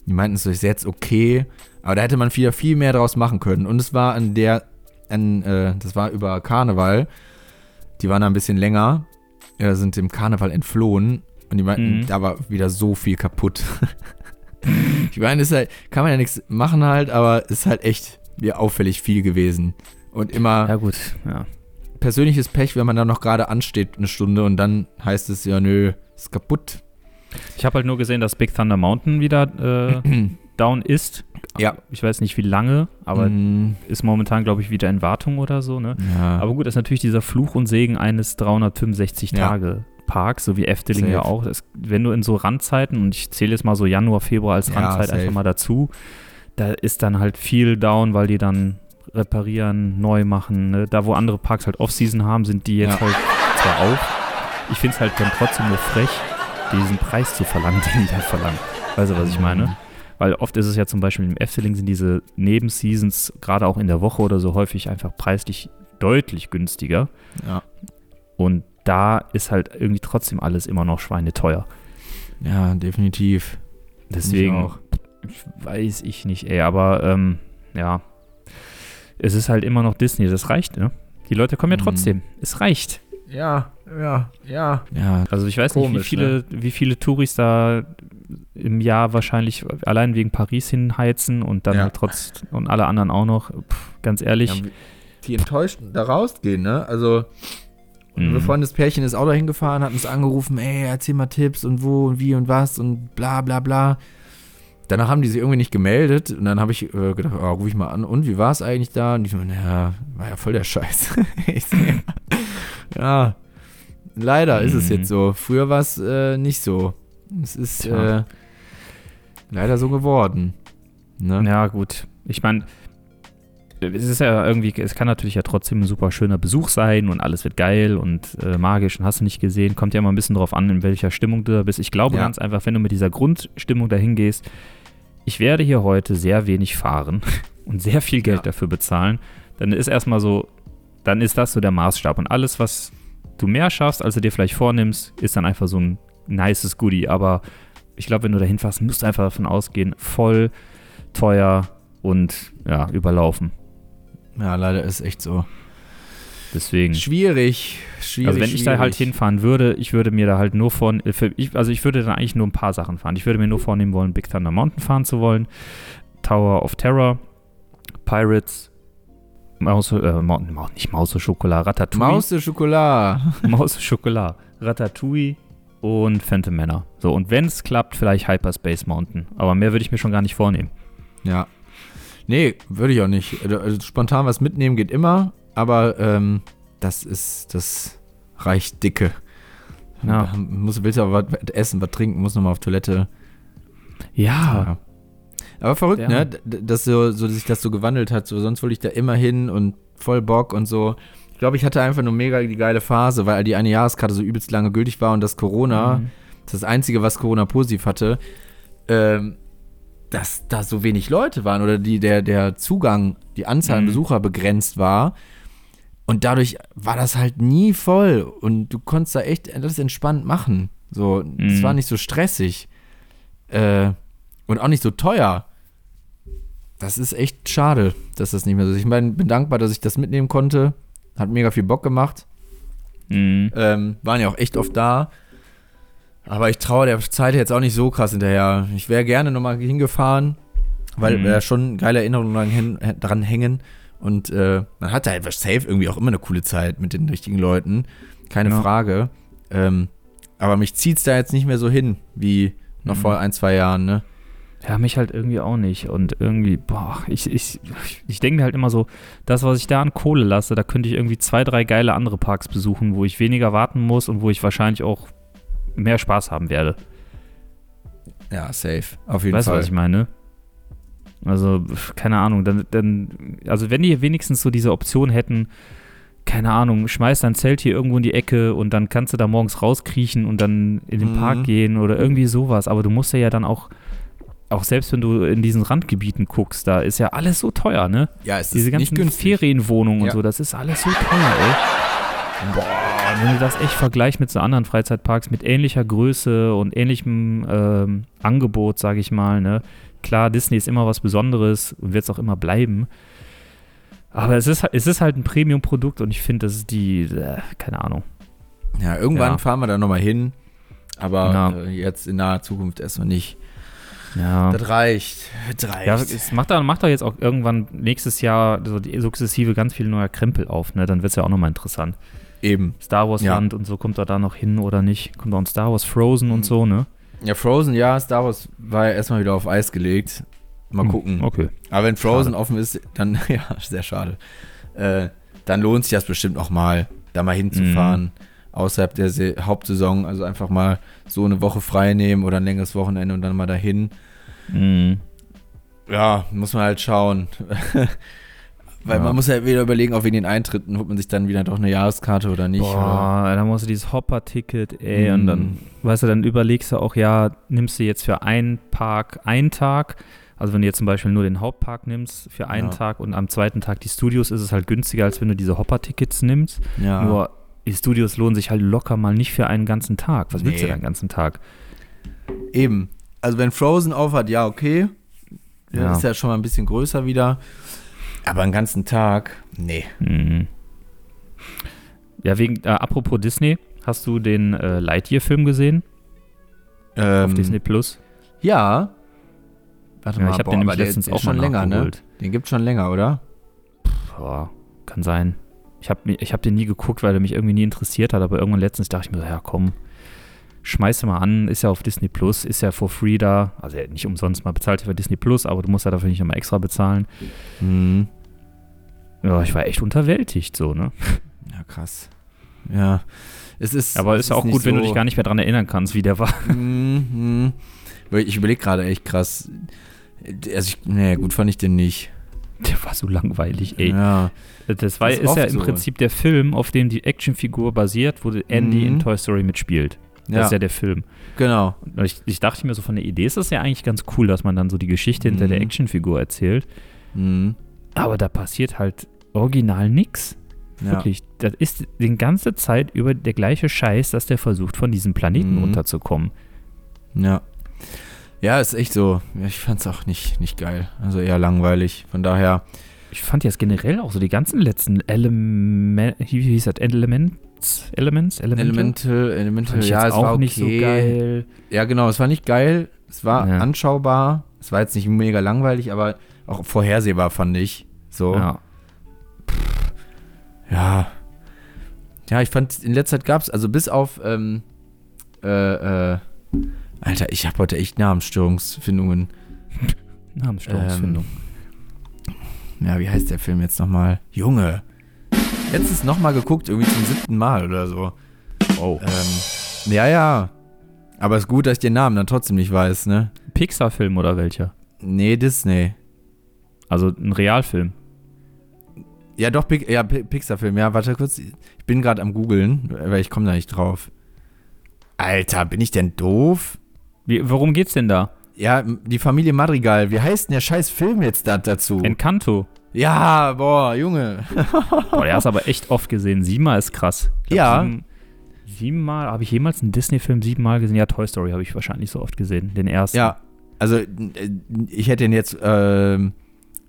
Die meinten, es ist jetzt okay, aber da hätte man wieder viel mehr draus machen können. Und es war an der, an, äh, das war über Karneval. Die waren da ein bisschen länger, äh, sind dem Karneval entflohen und die meinten, Mhm. da war wieder so viel kaputt. [laughs] ich meine, ist halt, kann man ja nichts machen halt, aber ist halt echt mir auffällig viel gewesen. Und immer ja, gut, ja. persönliches Pech, wenn man da noch gerade ansteht eine Stunde und dann heißt es ja, nö, ist kaputt. Ich habe halt nur gesehen, dass Big Thunder Mountain wieder äh, [clears throat] down ist. Ja. Ich weiß nicht, wie lange, aber Mm, ist momentan, glaube ich, wieder in Wartung oder so, ne? ja. Aber gut, das ist natürlich dieser Fluch und Segen eines 365 Ja. So wie Efteling Safe. ja auch. Das, wenn du in so Randzeiten, und ich zähle jetzt mal so Januar, Februar als Randzeit einfach mal dazu, da ist dann halt viel down, weil die dann reparieren, neu machen. Ne? Da, wo andere Parks halt Off-Season haben, sind die jetzt Ja. halt zwar auf. Ich finde es halt dann trotzdem nur frech, diesen Preis zu verlangen, [laughs] den die da verlangen. Weißt du, was ich meine? Weil oft ist es ja zum Beispiel im Efteling sind diese Nebenseasons, gerade auch in der Woche oder so, häufig einfach preislich deutlich günstiger. Ja. Und da ist halt irgendwie trotzdem alles immer noch schweineteuer. Ja, definitiv. Deswegen Ich auch. weiß ich nicht, ey, aber ähm, ja, es ist halt immer noch Disney, das reicht, ne? Die Leute kommen ja Mhm. trotzdem. Es reicht. Ja, ja, ja. Ja, Also ich weiß nicht, Komisch, wie viele, wie viele Touris da im Jahr wahrscheinlich allein wegen Paris hinheizen und dann Ja. halt trotz und alle anderen auch noch. Pff, ganz ehrlich. Ja, die enttäuscht da rausgehen, ne? Also, Mhm. befreundetes Pärchen ist auch dahin gefahren, hat uns angerufen, ey, erzähl mal Tipps und wo und wie und was und bla bla bla. Danach haben die sich irgendwie nicht gemeldet und dann habe ich äh, gedacht, oh, ruf ich mal an und wie war es eigentlich da? Und die so, naja, war ja voll der Scheiß. [laughs] ich ja. ja, leider ist es Mhm. jetzt so. Früher war es äh, nicht so. Es ist äh, leider so geworden. Ne? Ja, gut. Ich meine, es ist ja irgendwie, es kann natürlich ja trotzdem ein super schöner Besuch sein und alles wird geil und äh, magisch und hast du nicht gesehen. Kommt ja immer ein bisschen drauf an, in welcher Stimmung du da bist. Ich glaube Ja. ganz einfach, wenn du mit dieser Grundstimmung dahin gehst, ich werde hier heute sehr wenig fahren [laughs] und sehr viel Geld Ja. dafür bezahlen, dann ist erstmal so, dann ist das so der Maßstab. Und alles, was du mehr schaffst, als du dir vielleicht vornimmst, ist dann einfach so ein nices Goodie. Aber ich glaube, wenn du dahin fährst, musst du einfach davon ausgehen, voll, teuer und ja, überlaufen. Ja, leider ist echt so. Deswegen. Schwierig, schwierig. Also wenn ich da halt schwierig. hinfahren würde, ich würde mir da halt nur von, ich, also ich würde dann eigentlich nur ein paar Sachen fahren. Ich würde mir nur vornehmen wollen, Big Thunder Mountain fahren zu wollen, Tower of Terror, Pirates, Maus, äh, Mau- nicht Maus Schokolade, Ratatouille, Maus de Schokolade. [laughs] Maus Schokolade, Ratatouille und Phantom Manor. So, und wenn es klappt, vielleicht Hyperspace Mountain. Aber mehr würde ich mir schon gar nicht vornehmen. Ja. Nee, würde ich auch nicht. Also spontan was mitnehmen geht immer, aber ähm, das ist, das reicht dicke. Ja. Muss, willst aber was essen, was trinken, muss nochmal auf Toilette. Ja, Aber verrückt, Ja. ne? Dass so, so sich das so gewandelt hat. So, sonst wollte ich da immer hin und voll Bock und so. Ich glaube, ich hatte einfach nur mega die geile Phase, weil die eine Jahreskarte so übelst lange gültig war und das Corona, Mhm. das ist das Einzige, was Corona positiv hatte, ähm, dass da so wenig Leute waren oder die, der, der Zugang, die Anzahl an Mhm. Besucher begrenzt war. Und dadurch war das halt nie voll und du konntest da echt alles entspannt machen. So, es Mhm. war nicht so stressig. Äh, und auch nicht so teuer. Das ist echt schade, dass das nicht mehr so ist. Ich meine, bin dankbar, dass ich das mitnehmen konnte. Hat mega viel Bock gemacht. Mhm. Ähm, waren ja auch echt oft da. Aber ich traue der Zeit jetzt auch nicht so krass hinterher. Ich wäre gerne nochmal hingefahren, weil Mhm. da schon geile Erinnerungen dran, hängen-. Und äh, man hatte halt safe irgendwie auch immer eine coole Zeit mit den richtigen Leuten. Keine Ja. Frage. Ähm, aber mich zieht es da jetzt nicht mehr so hin, wie noch Mhm. vor ein, zwei Jahren, ne? Ja, mich halt irgendwie auch nicht. Und irgendwie, boah, ich, ich, ich denke mir halt immer so, das, was ich da an Kohle lasse, da könnte ich irgendwie zwei, drei geile andere Parks besuchen, wo ich weniger warten muss und wo ich wahrscheinlich auch mehr Spaß haben werde. Ja, safe. Auf jeden Weißt du, Fall. was ich meine? Also, keine Ahnung, dann, dann, also wenn die wenigstens so diese Option hätten, keine Ahnung, schmeiß dein Zelt hier irgendwo in die Ecke und dann kannst du da morgens rauskriechen und dann in den Mhm. Park gehen oder irgendwie sowas. Aber du musst ja dann auch, auch selbst wenn du in diesen Randgebieten guckst, da ist ja alles so teuer, ne? ja, es Diese ist nicht ganzen günstig. Ferienwohnungen und Ja. so, das ist alles so teuer, ey. Boah, wenn du das echt vergleichst mit so anderen Freizeitparks mit ähnlicher Größe und ähnlichem ähm, Angebot, sage ich mal, ne? Klar, Disney ist immer was Besonderes und wird es auch immer bleiben. Aber es ist, es ist halt ein Premium-Produkt und ich finde, das ist die, äh, keine Ahnung. Ja, irgendwann Ja. fahren wir da nochmal hin. Aber äh, jetzt in naher Zukunft erstmal nicht. Ja. Das reicht. Das reicht. Ja, es macht da, macht da jetzt auch irgendwann nächstes Jahr so die sukzessive ganz viel neuer Krempel auf, ne? Dann wird es ja auch nochmal interessant. Eben. Star Wars Ja. Land und so kommt er da noch hin oder nicht? Kommt auch ein Star Wars Frozen und so, ne? Ja, Frozen, ja, Star Wars war ja erstmal wieder auf Eis gelegt. Mal Hm, gucken. Okay. Aber wenn Frozen Schade. offen ist, dann, [laughs] ja, sehr schade. Äh, dann lohnt sich das bestimmt auch mal, da mal hinzufahren. Mhm. Außerhalb der Se Hauptsaison. Also einfach mal so eine Woche frei nehmen oder ein längeres Wochenende und dann mal dahin. Mhm. Ja, muss man halt schauen. [laughs] Weil Ja. man muss ja wieder überlegen, auf wen den Eintritten holt man sich dann wieder doch eine Jahreskarte oder nicht. Oder? Boah, dann musst du dieses Hopper-Ticket, ey, und Mm. dann, weißt du, dann überlegst du auch, ja, nimmst du jetzt für einen Park einen Tag, also wenn du jetzt zum Beispiel nur den Hauptpark nimmst für einen Ja. Tag und am zweiten Tag die Studios, ist es halt günstiger, als wenn du diese Hopper-Tickets nimmst. Ja. Nur die Studios lohnen sich halt locker mal nicht für einen ganzen Tag. Was willst du Nee. denn den ganzen Tag? Eben. Also wenn Frozen aufhat, ja, okay. Ja. Ja. Ist ja schon mal ein bisschen größer wieder. Aber einen ganzen Tag, nee. Mhm. Ja, wegen, äh, apropos Disney, hast du den äh, Lightyear-Film gesehen Ähm, auf Disney Plus? Ja. Warte Ja, mal, ich habe den nämlich letztens auch schon länger, ne? Den gibt's schon länger, oder? Boah, kann sein. Ich habe ich hab den nie geguckt, weil er mich irgendwie nie interessiert hat, aber irgendwann letztens dachte ich mir so, ja komm, schmeiß mal an, ist ja auf Disney Plus, ist ja for free da. Also nicht umsonst mal bezahlt für Disney Plus, aber du musst ja dafür nicht nochmal extra bezahlen. Mhm. Ja, ich war echt unterwältigt so, ne? [laughs] Ja, krass. Ja. Es ist. Aber es ist ja auch gut, wenn du dich gar nicht mehr dran erinnern kannst, wie der war. [laughs] Mhm. Weil Ich überlege gerade echt krass. Also, ich, nee, gut fand ich den nicht. Der war so langweilig, ey. Ja. Das war, Das ist ist ja im so. Prinzip der Film, auf dem die Actionfigur basiert, wo Andy Mhm. in Toy Story mitspielt. Das ja, ist ja der Film. genau. Und Ich, ich dachte mir so, von der Idee ist das ja eigentlich ganz cool, dass man dann so die Geschichte hinter Mhm. der Actionfigur erzählt. Mhm. Aber da passiert halt original. Ja. Wirklich. Das ist die ganze Zeit über der gleiche Scheiß, dass der versucht, von diesem Planeten Mhm. runterzukommen. Ja. Ja, ist echt so. Ja, ich fand's auch nicht, nicht geil. Also eher langweilig. Von daher. Ich fand jetzt generell auch so die ganzen letzten Elemente, wie hieß das? Elements? Elements? Elemente? Elemental, Elemental, ja, es auch war okay. nicht so geil. Ja, genau, es war nicht geil. Es war Ja. anschaubar. Es war jetzt nicht mega langweilig, aber auch vorhersehbar, fand ich. So. Ja. Ja. Ja, ich fand, in letzter Zeit gab es, also bis auf, ähm, äh, äh, Alter, ich habe heute echt Namensstörungsfindungen. [laughs] Namensstörungsfindung. Ja, wie heißt der Film jetzt nochmal? Junge. Letztens nochmal geguckt, irgendwie zum siebten Mal oder so. oh. Ähm, ja, ja. Aber ist gut, dass ich den Namen dann trotzdem nicht weiß, ne? Pixar-Film oder welcher? Nee, Disney. Also ein Realfilm. Ja, doch, ja, Pi- Pixar-Film. Ja, warte kurz. Ich bin gerade am googeln, weil ich komme da nicht drauf. Alter, bin ich denn doof? Wie, worum geht's denn da? Ja, die Familie Madrigal. Wie heißt denn der scheiß Film jetzt da dazu? Encanto. Ja, boah, Junge. [laughs] Boah, der hast aber echt oft gesehen. Siebenmal ist krass. Glaub, Ja. Sieben, siebenmal, habe ich jemals einen Disney-Film siebenmal gesehen? Ja, Toy Story habe ich wahrscheinlich so oft gesehen. Den ersten. Ja, also äh, ich hätte ihn jetzt ähm,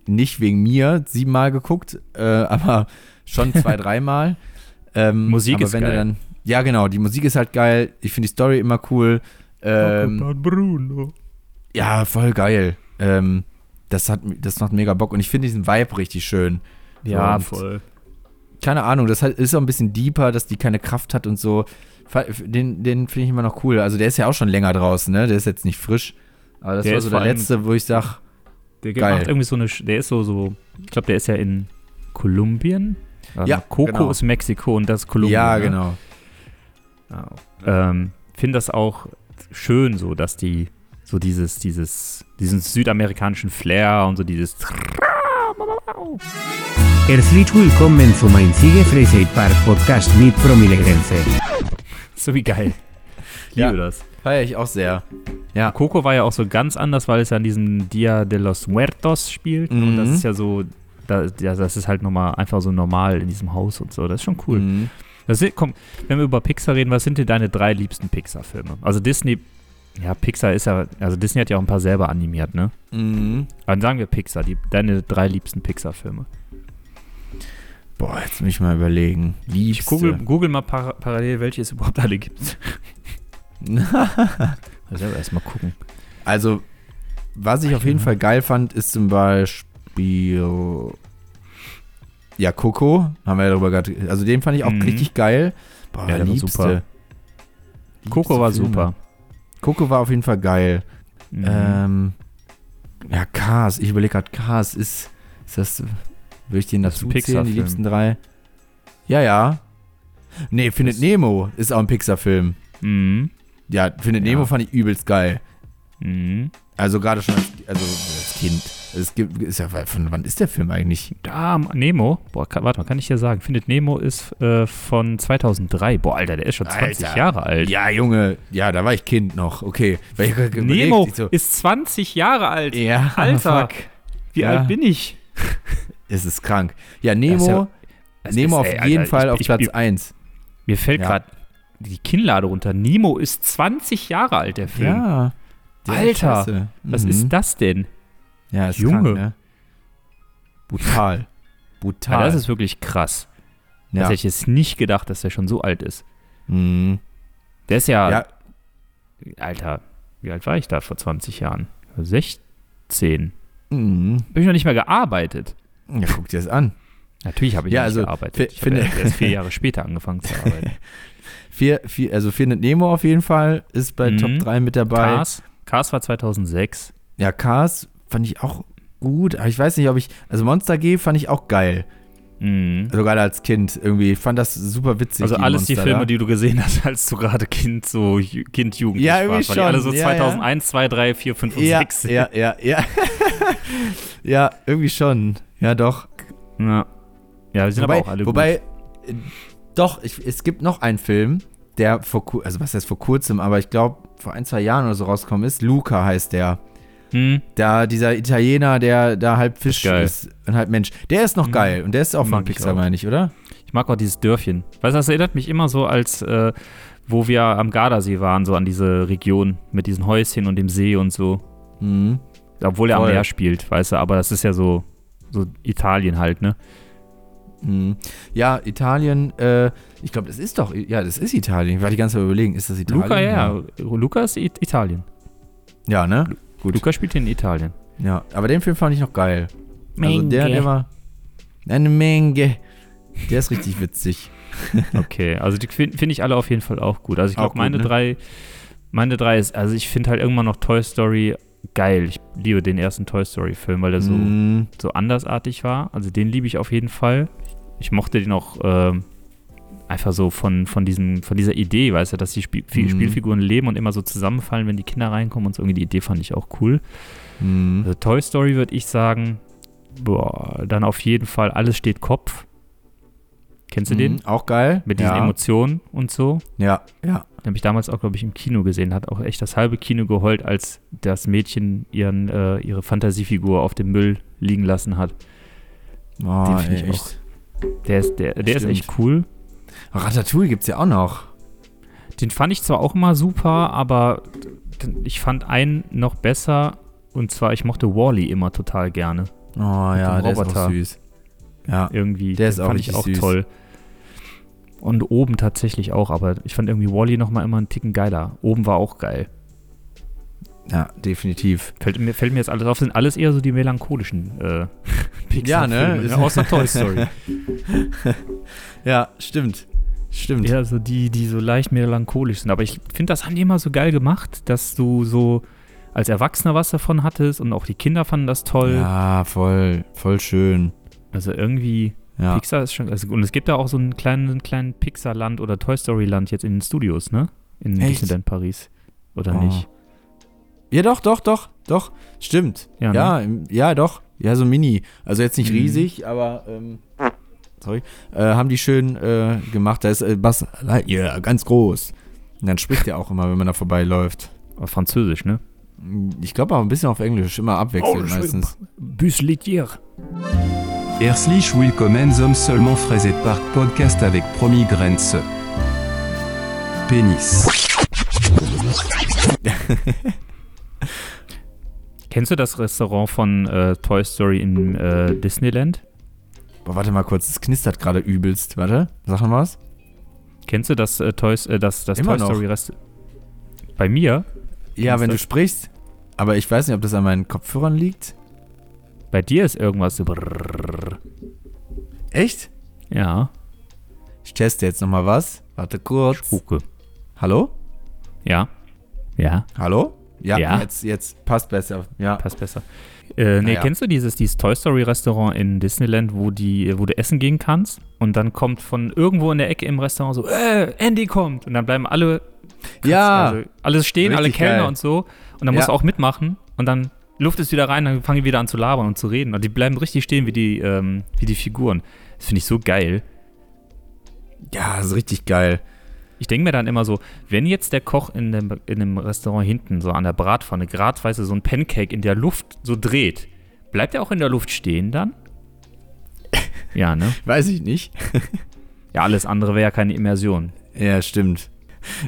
nicht wegen mir siebenmal geguckt, äh, aber schon zwei, [laughs] dreimal. Ähm, Musik ist geil. Dann, ja, genau, die Musik ist halt geil. Ich finde die Story immer cool. Ähm, Bruno. ja, voll geil. Ähm, das, hat, das macht mega Bock und ich finde diesen Vibe richtig schön. Ja, und- voll. Keine Ahnung, das ist auch ein bisschen deeper, dass die keine Kraft hat und so. Den, den finde ich immer noch cool. Also der ist ja auch schon länger draußen, ne? Der ist jetzt nicht frisch. Aber das Der war ist so der letzte, wo ich sag, Der Geil. macht irgendwie so eine, der ist so, so, ich glaube, der ist ja in Kolumbien. Warte Ja, Coco genau. ist Mexiko und das ist Kolumbien. ja, ne? genau. Ja. Ähm, Finde das auch schön so, dass die so dieses, dieses, diesen südamerikanischen Flair und so dieses Herzlich willkommen zum einzigen Freizeit Park Podcast mit Promille Grenze. [laughs] so wie geil. Ich Ja. liebe das. Feiere ich auch sehr. Ja. Coco war ja auch so ganz anders, weil es ja an diesem Dia de los Muertos spielt. Und das Mhm. ist ja so, da, ja, das ist halt nochmal einfach so normal in diesem Haus und so. Das ist schon cool. Mhm. Das sind, komm, wenn wir über Pixar reden, was sind denn deine drei liebsten Pixar-Filme? Also Disney, ja, Pixar ist ja, also Disney hat ja auch ein paar selber animiert, ne? Mhm. Dann sagen wir Pixar, die, deine drei liebsten Pixar-Filme. Boah, jetzt muss ich mal überlegen. Liebste. Ich google, google mal par parallel, welche es überhaupt alle gibt. [laughs] Also erstmal gucken. also, was ich auf jeden Fall geil fand, ist zum Beispiel. Ja, Coco. Haben wir ja darüber gerade. Also, den fand ich auch Mhm. richtig geil. Boah, Ja, der war liebste. super. Liebste Coco war Filme. super. Coco war auf jeden Fall geil. Mhm. Ähm, ja, Cars. Ich überlege gerade, Cars ist. Ist das. Würde ich den dazu zählen, die liebsten drei? Ja, ja. Nee, Findet Das- Nemo ist auch ein Pixar-Film. Mhm. Ja, Findet Ja. Nemo fand ich übelst geil. Mhm. Also gerade schon als, also als Kind. Es gibt, ist ja, von wann ist der Film eigentlich? Da, Nemo, boah, kann, warte mal, kann ich dir sagen, Findet Nemo ist äh, von 2003. Boah, Alter, der ist schon 20 Alter. Jahre alt. Ja, Junge, ja, da war ich Kind noch. Okay. [laughs] Überlegt, Nemo so, ist 20 Jahre alt. ja, [laughs] Alter. fuck. Wie Ja. alt bin ich? [laughs] Es ist krank. Ja, Nemo, ja- Nemo ist- auf ey, jeden Alter, Fall ich, auf ich, Platz ich, 1. Mir fällt Ja. gerade die Kinnlade runter. Nemo ist 20 Jahre alt, der Film. Ja. Alter, scheiße. Was Mhm. ist das denn? Ja, ist Junge. krank, ne? Brutal. [laughs] Ja, Brutal. das ist wirklich krass. Das ja. hätte ich jetzt nicht gedacht, dass der schon so alt ist. Mhm. Der ist ja, ja, Alter, wie alt war ich da vor 20 Jahren? 16. mhm. Bin ich noch nicht mehr gearbeitet. ja, guck dir das an. Natürlich habe ich Ja, nicht also, gearbeitet. Ich habe finde- erst, erst vier Jahre später angefangen zu arbeiten. [laughs] Vier, vier, also Findet Nemo auf jeden Fall ist bei Mhm. Top 3 mit dabei. Cars, Cars war 2006. Ja, Cars fand ich auch gut, aber ich weiß nicht, ob ich, also Monster G fand ich auch geil. Mhm. Also gerade als Kind irgendwie, ich fand das super witzig. Also alles die Monster Filme, da. die du gesehen hast, [laughs] als du gerade Kind, so Kind, Jugendlich Ja, irgendwie warst. Die alle so schon. Ja, 2001, 2, 3, 4, 5 und ja, 6 sind. ja, ja, ja. [laughs] ja, irgendwie schon. Ja, doch. Ja, ja wir sind wobei, aber auch alle wobei gut. äh, doch, ich, es gibt noch einen Film, der vor, also was heißt vor kurzem, aber ich glaube vor ein, zwei Jahren oder so rausgekommen ist. Luca heißt der. Hm, Da, dieser Italiener, der da halb Fisch geil. ist und halb Mensch. Der ist noch Mhm. geil und der ist auch von Mag ich Pixar, meine ich, oder? Ich mag auch dieses Dörfchen. Weißt du, das erinnert mich immer so, als äh, wo wir am Gardasee waren, so an diese Region mit diesen Häuschen und dem See und so. Mhm. Obwohl er am Voll. Meer spielt, weißt du, aber das ist ja so, so Italien halt, ne? Mhm. Ja, Italien, äh, ich glaube, das ist doch, ja, das ist Italien. Ich war die ganze Zeit überlegen, ist das Italien? Luca, ja, ja. Luca ist It Italien. Ja, ne? Gut. Luca spielt in Italien. Ja, aber den Film fand ich noch geil. Also der, Menge. der war eine Menge. Der ist richtig witzig. [laughs] Okay, also die finde find ich alle auf jeden Fall auch gut. Also ich glaube, meine ne? drei, meine drei ist, also ich finde halt irgendwann noch Toy Story geil. Ich liebe den ersten Toy Story Film, weil der so, Mhm. so andersartig war. Also den liebe ich auf jeden Fall. Ich mochte den auch ähm, einfach so von, von, diesem, von dieser Idee, weißt du, dass die Spiel Mhm. Spielfiguren leben und immer so zusammenfallen, wenn die Kinder reinkommen und so. Irgendwie die Idee fand ich auch cool. Mhm. Also Toy Story würde ich sagen, boah, dann auf jeden Fall Alles steht Kopf. Kennst du den? Mhm. Auch geil. Mit diesen ja. Emotionen und so. Ja, ja. Den habe ich damals auch, glaube ich, im Kino gesehen. Hat auch echt das halbe Kino geheult, als das Mädchen ihren, äh, ihre Fantasiefigur auf dem Müll liegen lassen hat. Oh, Den find ey, ich echt. Der ist, der, der ist echt cool. Ratatouille gibt's ja auch noch. Den fand ich zwar auch immer super, aber ich fand einen noch besser. Und zwar, ich mochte Wally immer total gerne. Oh ja, der ist auch süß. Ja. Irgendwie. Der ist auch fand ich auch süß. toll. Und oben tatsächlich auch, aber ich fand irgendwie Wally noch mal immer einen Ticken geiler. Oben war auch geil. Ja, definitiv. Fällt mir, fällt mir jetzt alles auf, sind alles eher so die melancholischen äh, [laughs] Ja, ne? Pixar-Filme, Ist- Außer Toy Story. [laughs] Ja, stimmt. Stimmt. ja, so die, die so leicht melancholisch sind. Aber ich finde, das haben die immer so geil gemacht, dass du so als Erwachsener was davon hattest und auch die Kinder fanden das toll. Ja, voll, voll schön. Also irgendwie, Ja. Pixar ist schon. Also, und es gibt da auch so einen kleinen, einen kleinen Pixar-Land oder Toy Story-Land jetzt in den Studios, ne? In Echt? Disneyland Paris. Oder Oh. nicht? Ja, doch, doch, doch, doch. Stimmt. Ja, Ja, ne? im- ja, doch. Ja, so mini. Also jetzt nicht Mhm. riesig, aber ähm, sorry, äh, haben die schön äh, gemacht. Da ist äh, Buzz Lightyear ganz groß. Und dann spricht er auch immer, wenn man da vorbeiläuft. Aber Französisch, ne? Ich glaube auch ein bisschen auf Englisch, immer abwechselnd meistens. Bus Litier. Herzlich willkommen zum Seulement Freiset Park Podcast avec Promi Grenze. Pénis. [laughs] Kennst du das Restaurant von äh, Toy Story in äh, Disneyland? Boah, warte mal kurz, es knistert gerade übelst. Warte, sag noch was. Kennst du das äh, Toys, äh, das, das Immer Toy noch. Story Rest? Bei mir? Ja, wenn du das? sprichst, aber ich weiß nicht, ob das an meinen Kopfhörern liegt. Bei dir ist irgendwas so. brrrr. Echt? Ja, Ich teste jetzt noch mal was. Warte kurz. Spuke. Hallo? Ja. Ja, Hallo? Ja, Ja. Jetzt, jetzt passt besser. Ja. passt besser. Äh, nee, Naja. kennst du dieses, dieses Toy Story Restaurant in Disneyland, wo, die, wo du essen gehen kannst und dann kommt von irgendwo in der Ecke im Restaurant so, äh, Andy kommt und dann bleiben alle Ja, Also alles stehen, alle Kellner geil. und so. Und dann musst Ja. du auch mitmachen. Und dann Luft ist wieder rein, dann fangen die wieder an zu labern und zu reden. Und die bleiben richtig stehen wie die, ähm, wie die Figuren. Das finde ich so geil. ja, das ist richtig geil. Ich denke mir dann immer so, wenn jetzt der Koch in dem, in dem Restaurant hinten so an der Bratpfanne gradweise so ein Pancake in der Luft so dreht, bleibt er auch in der Luft stehen dann? [laughs] Ja, ne? Weiß ich nicht. [laughs] Ja, alles andere wäre ja keine Immersion. Ja, stimmt.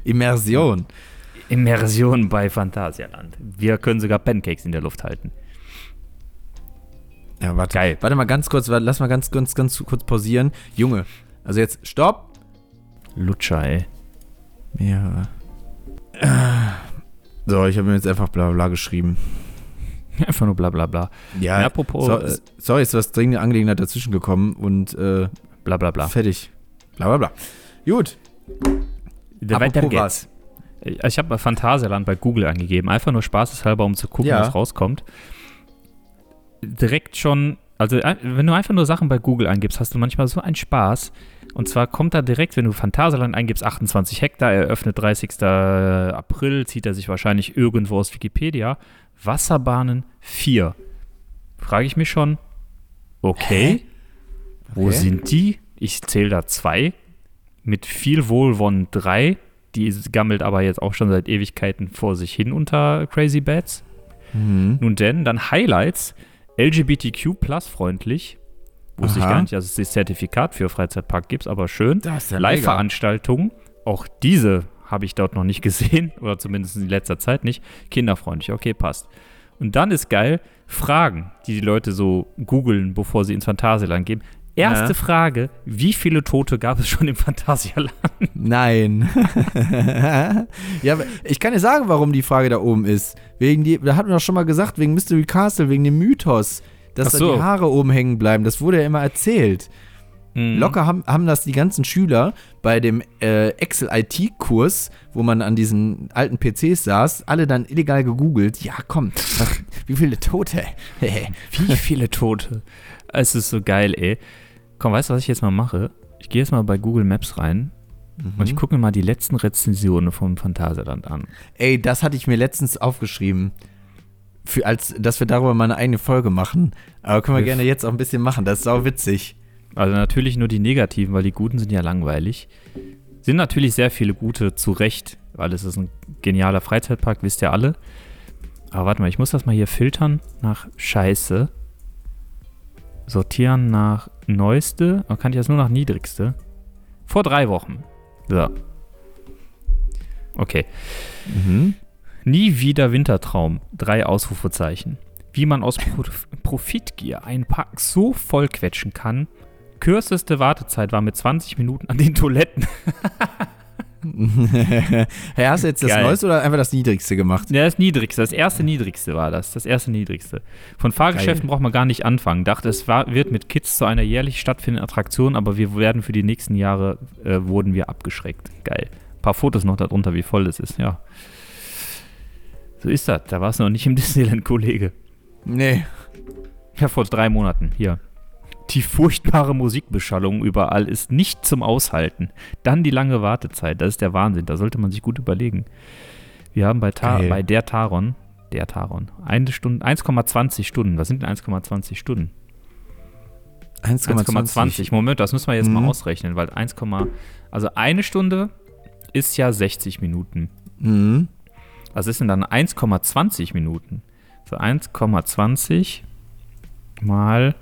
Immersion. Immersion bei Phantasialand. Wir können sogar Pancakes in der Luft halten. Ja, warte. Geil. Warte mal ganz kurz, warte, lass mal ganz, ganz, ganz kurz pausieren. Junge, also jetzt stopp. Lutscher, ey. Ja. Ah. So, ich habe mir jetzt einfach bla bla geschrieben. [laughs] Einfach nur bla bla bla. Ja, Ja, apropos, so, äh, sorry, ist was dringende Angelegenheit dazwischen gekommen und äh, Bla bla bla. fertig. Bla bla bla. Gut. Weiter Apropos geht's. Ich habe mal Phantasialand bei Google angegeben, einfach nur spaßeshalber, um zu gucken, Ja. was rauskommt. Direkt schon, also äh, wenn du einfach nur Sachen bei Google eingibst, hast du manchmal so einen Spaß. Und zwar kommt da direkt, wenn du Phantasialand eingibst, 28 Hektar, eröffnet 30. April, zieht er sich wahrscheinlich irgendwo aus Wikipedia. Wasserbahnen 4. Frage ich mich schon, okay, wo Okay. sind die? Ich zähle da zwei. Mit viel Wohlwollen drei. Die gammelt aber jetzt auch schon seit Ewigkeiten vor sich hin unter Crazy Bats. Mhm. Nun denn, dann Highlights. LGBTQ plus freundlich. Wusste ich Aha. gar nicht, dass es das Zertifikat für Freizeitpark gibt, aber schön. Ja. Live-Veranstaltungen. Auch diese habe ich dort noch nicht [laughs] gesehen, oder zumindest in letzter Zeit nicht. Kinderfreundlich, okay, passt. Und dann ist geil, Fragen, die die Leute so googeln, bevor sie ins Phantasialand gehen. Erste Ja. Frage, wie viele Tote gab es schon im Phantasialand? Nein. [laughs] ja, ich kann dir sagen, warum die Frage da oben ist. Wegen die, da hatten wir doch schon mal gesagt, wegen Mystery Castle, wegen dem Mythos, dass Ach da so. die Haare oben hängen bleiben. Das wurde ja immer erzählt. Mhm. Locker haben, haben das die ganzen Schüler bei dem äh, Excel-IT-Kurs, wo man an diesen alten PCs saß, alle dann illegal gegoogelt. Ja, komm, wie viele Tote? [laughs] Wie viele Tote? Es ist so geil, ey. Komm, weißt du, was ich jetzt mal mache? Ich gehe jetzt mal bei Google Maps rein und ich gucke mir mal die letzten Rezensionen vom Phantasialand an. Ey, das hatte ich mir letztens aufgeschrieben. Für, als, dass wir darüber mal eine eigene Folge machen. Aber können wir gerne jetzt auch ein bisschen machen. Das ist sau witzig. Also natürlich nur die negativen, weil die guten sind ja langweilig. Sind natürlich sehr viele gute, zu Recht, weil es ist ein genialer Freizeitpark, wisst ihr alle. Aber warte mal, ich muss das mal hier filtern nach Scheiße. Sortieren nach Neueste. Oder kann ich das nur nach Niedrigste? Vor drei Wochen. So. Okay. Mhm. Nie wieder Wintertraum. Drei Ausrufezeichen. Wie man aus Pro Profitgier einen Park so vollquetschen kann. Kürzeste Wartezeit war mit 20 Minuten an den Toiletten. [laughs] [laughs] hey, hast du jetzt das Geil. Neueste oder einfach das Niedrigste gemacht? Ja, das niedrigste, das erste niedrigste war das. Das erste niedrigste. Von Fahrgeschäften braucht man gar nicht anfangen. Dachte, es war, wird mit Kids zu einer jährlich stattfindenden Attraktion, aber wir werden für die nächsten Jahre, äh, wurden wir abgeschreckt. Geil. Ein paar Fotos noch darunter, wie voll das ist, ja. So ist das. Da war es noch nicht im [laughs] Disneyland, Kollege. Nee. Ja, vor drei Monaten. Hier. Die furchtbare Musikbeschallung überall ist nicht zum Aushalten. Dann die lange Wartezeit. Das ist der Wahnsinn. Da sollte man sich gut überlegen. Wir haben bei, Ta Geil. bei der Taron, der Taron, eine Stunde, 1,20 Stunden. Was sind denn 1,20 Stunden? 1,20. Moment, das müssen wir jetzt Mhm. mal ausrechnen, weil 1, also eine Stunde ist ja 60 Minuten. Mhm. Was ist denn dann 1,20 Minuten? So 1,20 mal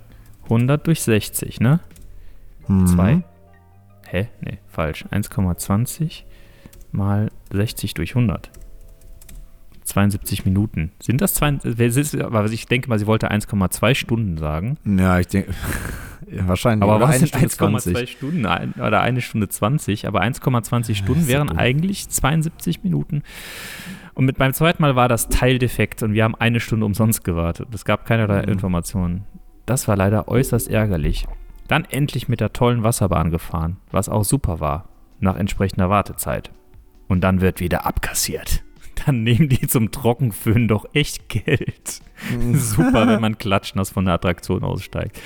100 durch 60, ne? Mhm. 2. Hä? Nee, falsch. 1,20 mal 60 durch 100. 72 Minuten. Sind das zwei? Aber ich denke mal, sie wollte 1,2 Stunden sagen. Ja, ich denke. [laughs] ja, wahrscheinlich. Aber was sind Stunde 1,2 Stunden? Ein, oder eine Stunde 20. Aber 1,20 Stunden wären dumm. eigentlich 72 Minuten. Und mit beim zweiten Mal war das Teildefekt und wir haben eine Stunde umsonst gewartet. Es gab keinerlei Mhm. Informationen. Das war leider äußerst ärgerlich. Dann endlich mit der tollen Wasserbahn gefahren, was auch super war, nach entsprechender Wartezeit. Und dann wird wieder abkassiert. [laughs] Dann nehmen die zum Trockenföhn doch echt Geld. [laughs] Super, wenn man [laughs] klatschnass von der Attraktion aussteigt.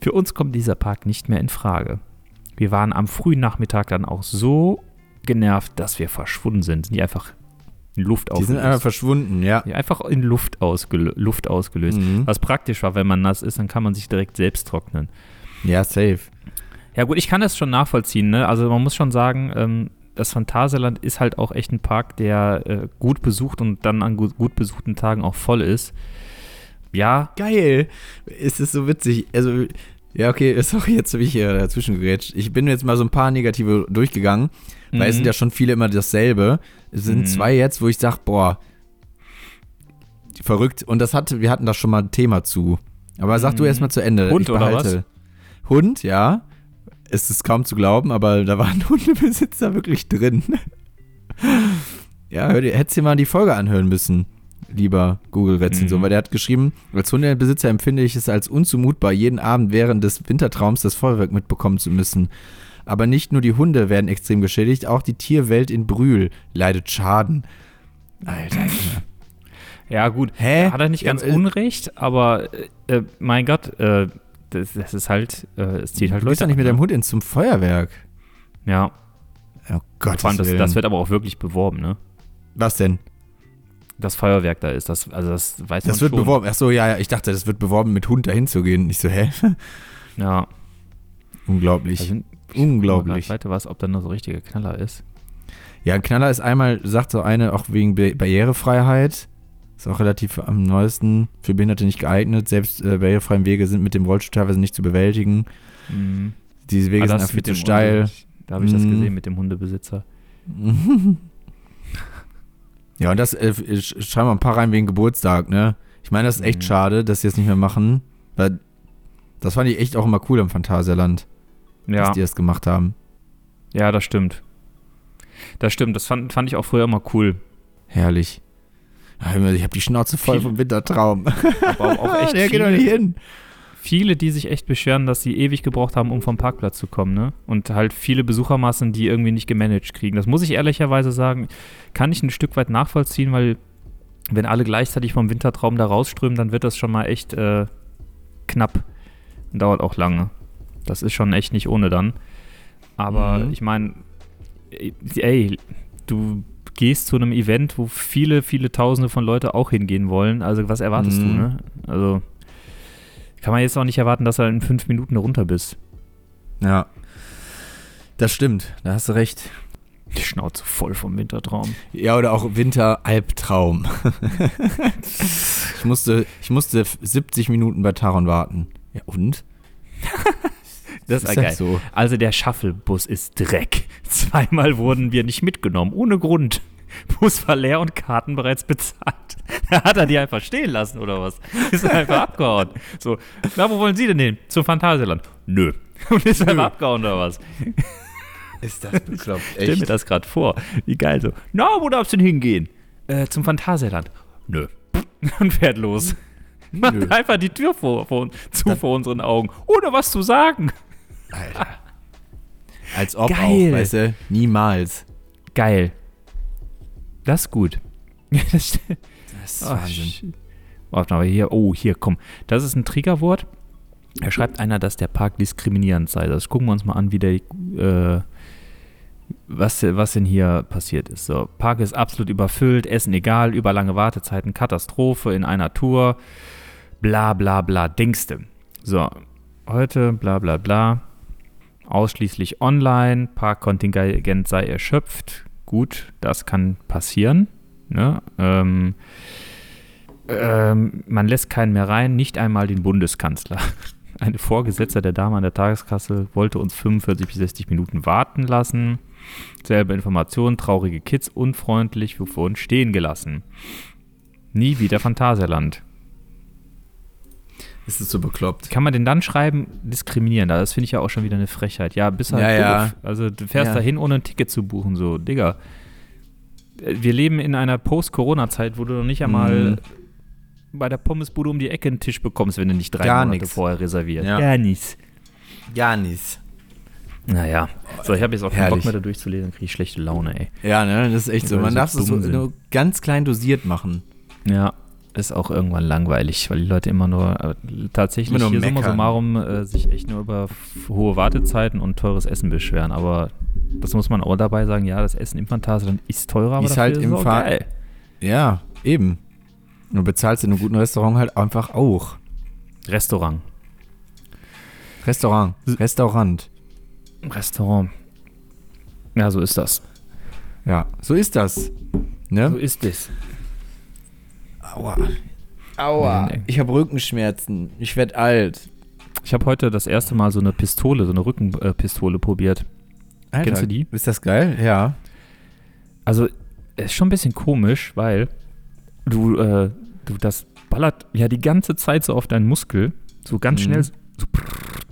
Für uns kommt dieser Park nicht mehr in Frage. Wir waren am frühen Nachmittag dann auch so genervt, dass wir verschwunden sind. Sind die einfach in Luft Die sind einfach verschwunden, ja. Die einfach in Luft, ausgelö Luft ausgelöst. Mhm. Was praktisch war, wenn man nass ist, dann kann man sich direkt selbst trocknen. Ja, safe. Ja gut, ich kann das schon nachvollziehen. Ne? Also man muss schon sagen, ähm, das Phantasialand ist halt auch echt ein Park, der äh, gut besucht und dann an gut, gut besuchten Tagen auch voll ist. Ja, Geil. Es ist so witzig. Also, ja, okay, [laughs] sorry, jetzt habe ich hier dazwischen gerätscht. Ich bin jetzt mal so ein paar negative durchgegangen, weil es Mhm. sind ja schon viele immer dasselbe. Es sind Mhm. zwei jetzt, wo ich sage, boah, verrückt. Und das hatte, wir hatten da schon mal ein Thema zu. Aber sag du Mhm. erst mal zu Ende. Hund oder behalte. Hund, ja. Es ist kaum zu glauben, aber da war ein [laughs] Hundebesitzer wirklich drin. ja, hör dir, hättest dir mal die Folge anhören müssen, lieber Google-Rezension, Mhm. weil der hat geschrieben, als Hundebesitzer empfinde ich es als unzumutbar, jeden Abend während des Wintertraums das Feuerwerk mitbekommen zu müssen. Aber nicht nur die Hunde werden extrem geschädigt, auch die Tierwelt in Brühl leidet Schaden. Alter. ja gut. Hä? Hat er nicht Ja, ganz äh, unrecht, aber äh, äh, mein Gott, äh, das, das ist halt, äh, es zieht halt du gehst Leute doch nicht mit an, deinem ne? Hund ins zum Feuerwerk. Ja, Oh Gott, vor allem das, das wird aber auch wirklich beworben, ne? Was denn? Das Feuerwerk da ist, das, also das weiß Das man wird schon. beworben. Ach so, ja, ja, ich dachte, das wird beworben, mit Hund dahin zu gehen. Ich so, hä? Ja, Unglaublich. sind, Unglaublich. Weiter was, ob da noch so richtiger Knaller ist. Ja, ein Knaller ist einmal, sagt so eine, auch wegen Ba- Barrierefreiheit. Ist auch relativ am neuesten für Behinderte nicht geeignet. Selbst äh, barrierefreien Wege sind mit dem Rollstuhl teilweise nicht zu bewältigen. Mhm. Diese Wege Ah, sind das einfach viel zu steil. Hunde- Da habe ich das Mhm. gesehen mit dem Hundebesitzer. [laughs] Ja, und das, äh, sch- schreiben wir ein paar rein wegen Geburtstag, ne? Ich meine, das ist echt Mhm. schade, dass sie es nicht mehr machen. Weil das fand ich echt auch immer cool am Phantasialand, Ja, dass die das gemacht haben. ja, das stimmt. Das stimmt, das fand, fand ich auch früher immer cool. Herrlich. Ich habe die Schnauze voll vom Wintertraum. [laughs] Aber auch echt [laughs] Der geht doch nicht viele, hin. viele, die sich echt beschweren, dass sie ewig gebraucht haben, um vom Parkplatz zu kommen, ne? Und halt viele Besuchermassen, die irgendwie nicht gemanagt kriegen. Das muss ich ehrlicherweise sagen, kann ich ein Stück weit nachvollziehen, weil wenn alle gleichzeitig vom Wintertraum da rausströmen, dann wird das schon mal echt äh, knapp. Und dauert auch lange. Das ist schon echt nicht ohne dann. Aber Mhm. ich meine, ey, du gehst zu einem Event, wo viele, viele Tausende von Leute auch hingehen wollen. Also was erwartest Mhm. du, ne? Also kann man jetzt auch nicht erwarten, dass du in fünf Minuten da runter bist. Ja. Das stimmt, da hast du recht. Die Schnauze voll vom Wintertraum. Ja, oder auch Winter-Albtraum. [laughs] ich, musste, ich musste 70 Minuten bei Taron warten. Ja, und? [laughs] Das ist geil. halt so. Also der Shuttlebus ist Dreck. [laughs] Zweimal wurden wir nicht mitgenommen, ohne Grund. Bus war leer und Karten bereits bezahlt. [laughs] Da hat er die einfach stehen lassen, oder was? Ist einfach [laughs] abgehauen. So, na, wo wollen Sie denn hin? Zum Phantasialand? Nö. Und ist einfach abgehauen, oder was? Ist das bekloppt, Stell mir das gerade vor. Wie geil so. Na, wo darfst du denn hingehen? Äh, zum Phantasialand. Nö. Und fährt los. Macht Nö. einfach die Tür vor, vor, zu vor unseren Augen, ohne was zu sagen. Alter. Als ob Geil. auch, weißt du, niemals. Geil. Das ist gut. [laughs] das ist Ach, Wahnsinn. Warte mal, hier, oh, hier, komm. Das ist ein Triggerwort. Da schreibt einer, dass der Park diskriminierend sei. Das gucken wir uns mal an, wie der, äh, was, was denn hier passiert ist. So, Park ist absolut überfüllt, Essen egal, überlange Wartezeiten, Katastrophe in einer Tour, bla bla bla, Dingste. So, heute bla bla bla, ausschließlich online, Parkkontingent sei erschöpft. Gut, das kann passieren. Ne? Ähm, ähm, man lässt keinen mehr rein, nicht einmal den Bundeskanzler. [laughs] Eine Vorgesetzte der Dame an der Tageskasse wollte uns 45 bis 60 Minuten warten lassen. Selbe Information, traurige Kids, unfreundlich, wir uns stehen gelassen. Nie wieder Phantasialand. Ist es so bekloppt? Kann man denn dann schreiben, diskriminieren? Das finde ich ja auch schon wieder eine Frechheit. Ja, bist halt Ja, ja. doof. Also du fährst Ja. dahin, ohne ein Ticket zu buchen, so, Digga. Wir leben in einer Post-Corona-Zeit, wo du noch nicht einmal Mhm. bei der Pommesbude um die Ecke einen Tisch bekommst, wenn du nicht drei Gar Monate nix. vorher reservierst. Ja. Gar nichts. Gar nichts. Naja. So, ich habe jetzt auch keinen Herrlich. Bock mehr da durchzulesen, kriege ich schlechte Laune, ey. Ja, ne, das ist echt so. Man darf es so nur ganz klein dosiert machen. Ja. Ist auch irgendwann langweilig, weil die Leute immer nur äh, tatsächlich Immer nur hier summa summarum äh, sich echt nur über hohe Wartezeiten und teures Essen beschweren. Aber das muss man auch dabei sagen, ja, das Essen im Phantasialand ist teurer, aber Ist halt ist im Fa- geil. Ja, eben. Du bezahlst in einem guten Restaurant halt einfach auch. Restaurant. Restaurant. Restaurant. Restaurant. Ja, so ist das. Ja, so ist das. So Ne? ist es. Aua. Aua. Nee, nee. Ich habe Rückenschmerzen. Ich werd alt. Ich habe heute das erste Mal so eine Pistole, so eine Rückenpistole probiert. Alter, Kennst du die? Ist das geil? Ja. Also, es ist schon ein bisschen komisch, weil du, äh, du das ballert ja die ganze Zeit so auf deinen Muskel, so ganz Mhm. schnell, so prrr,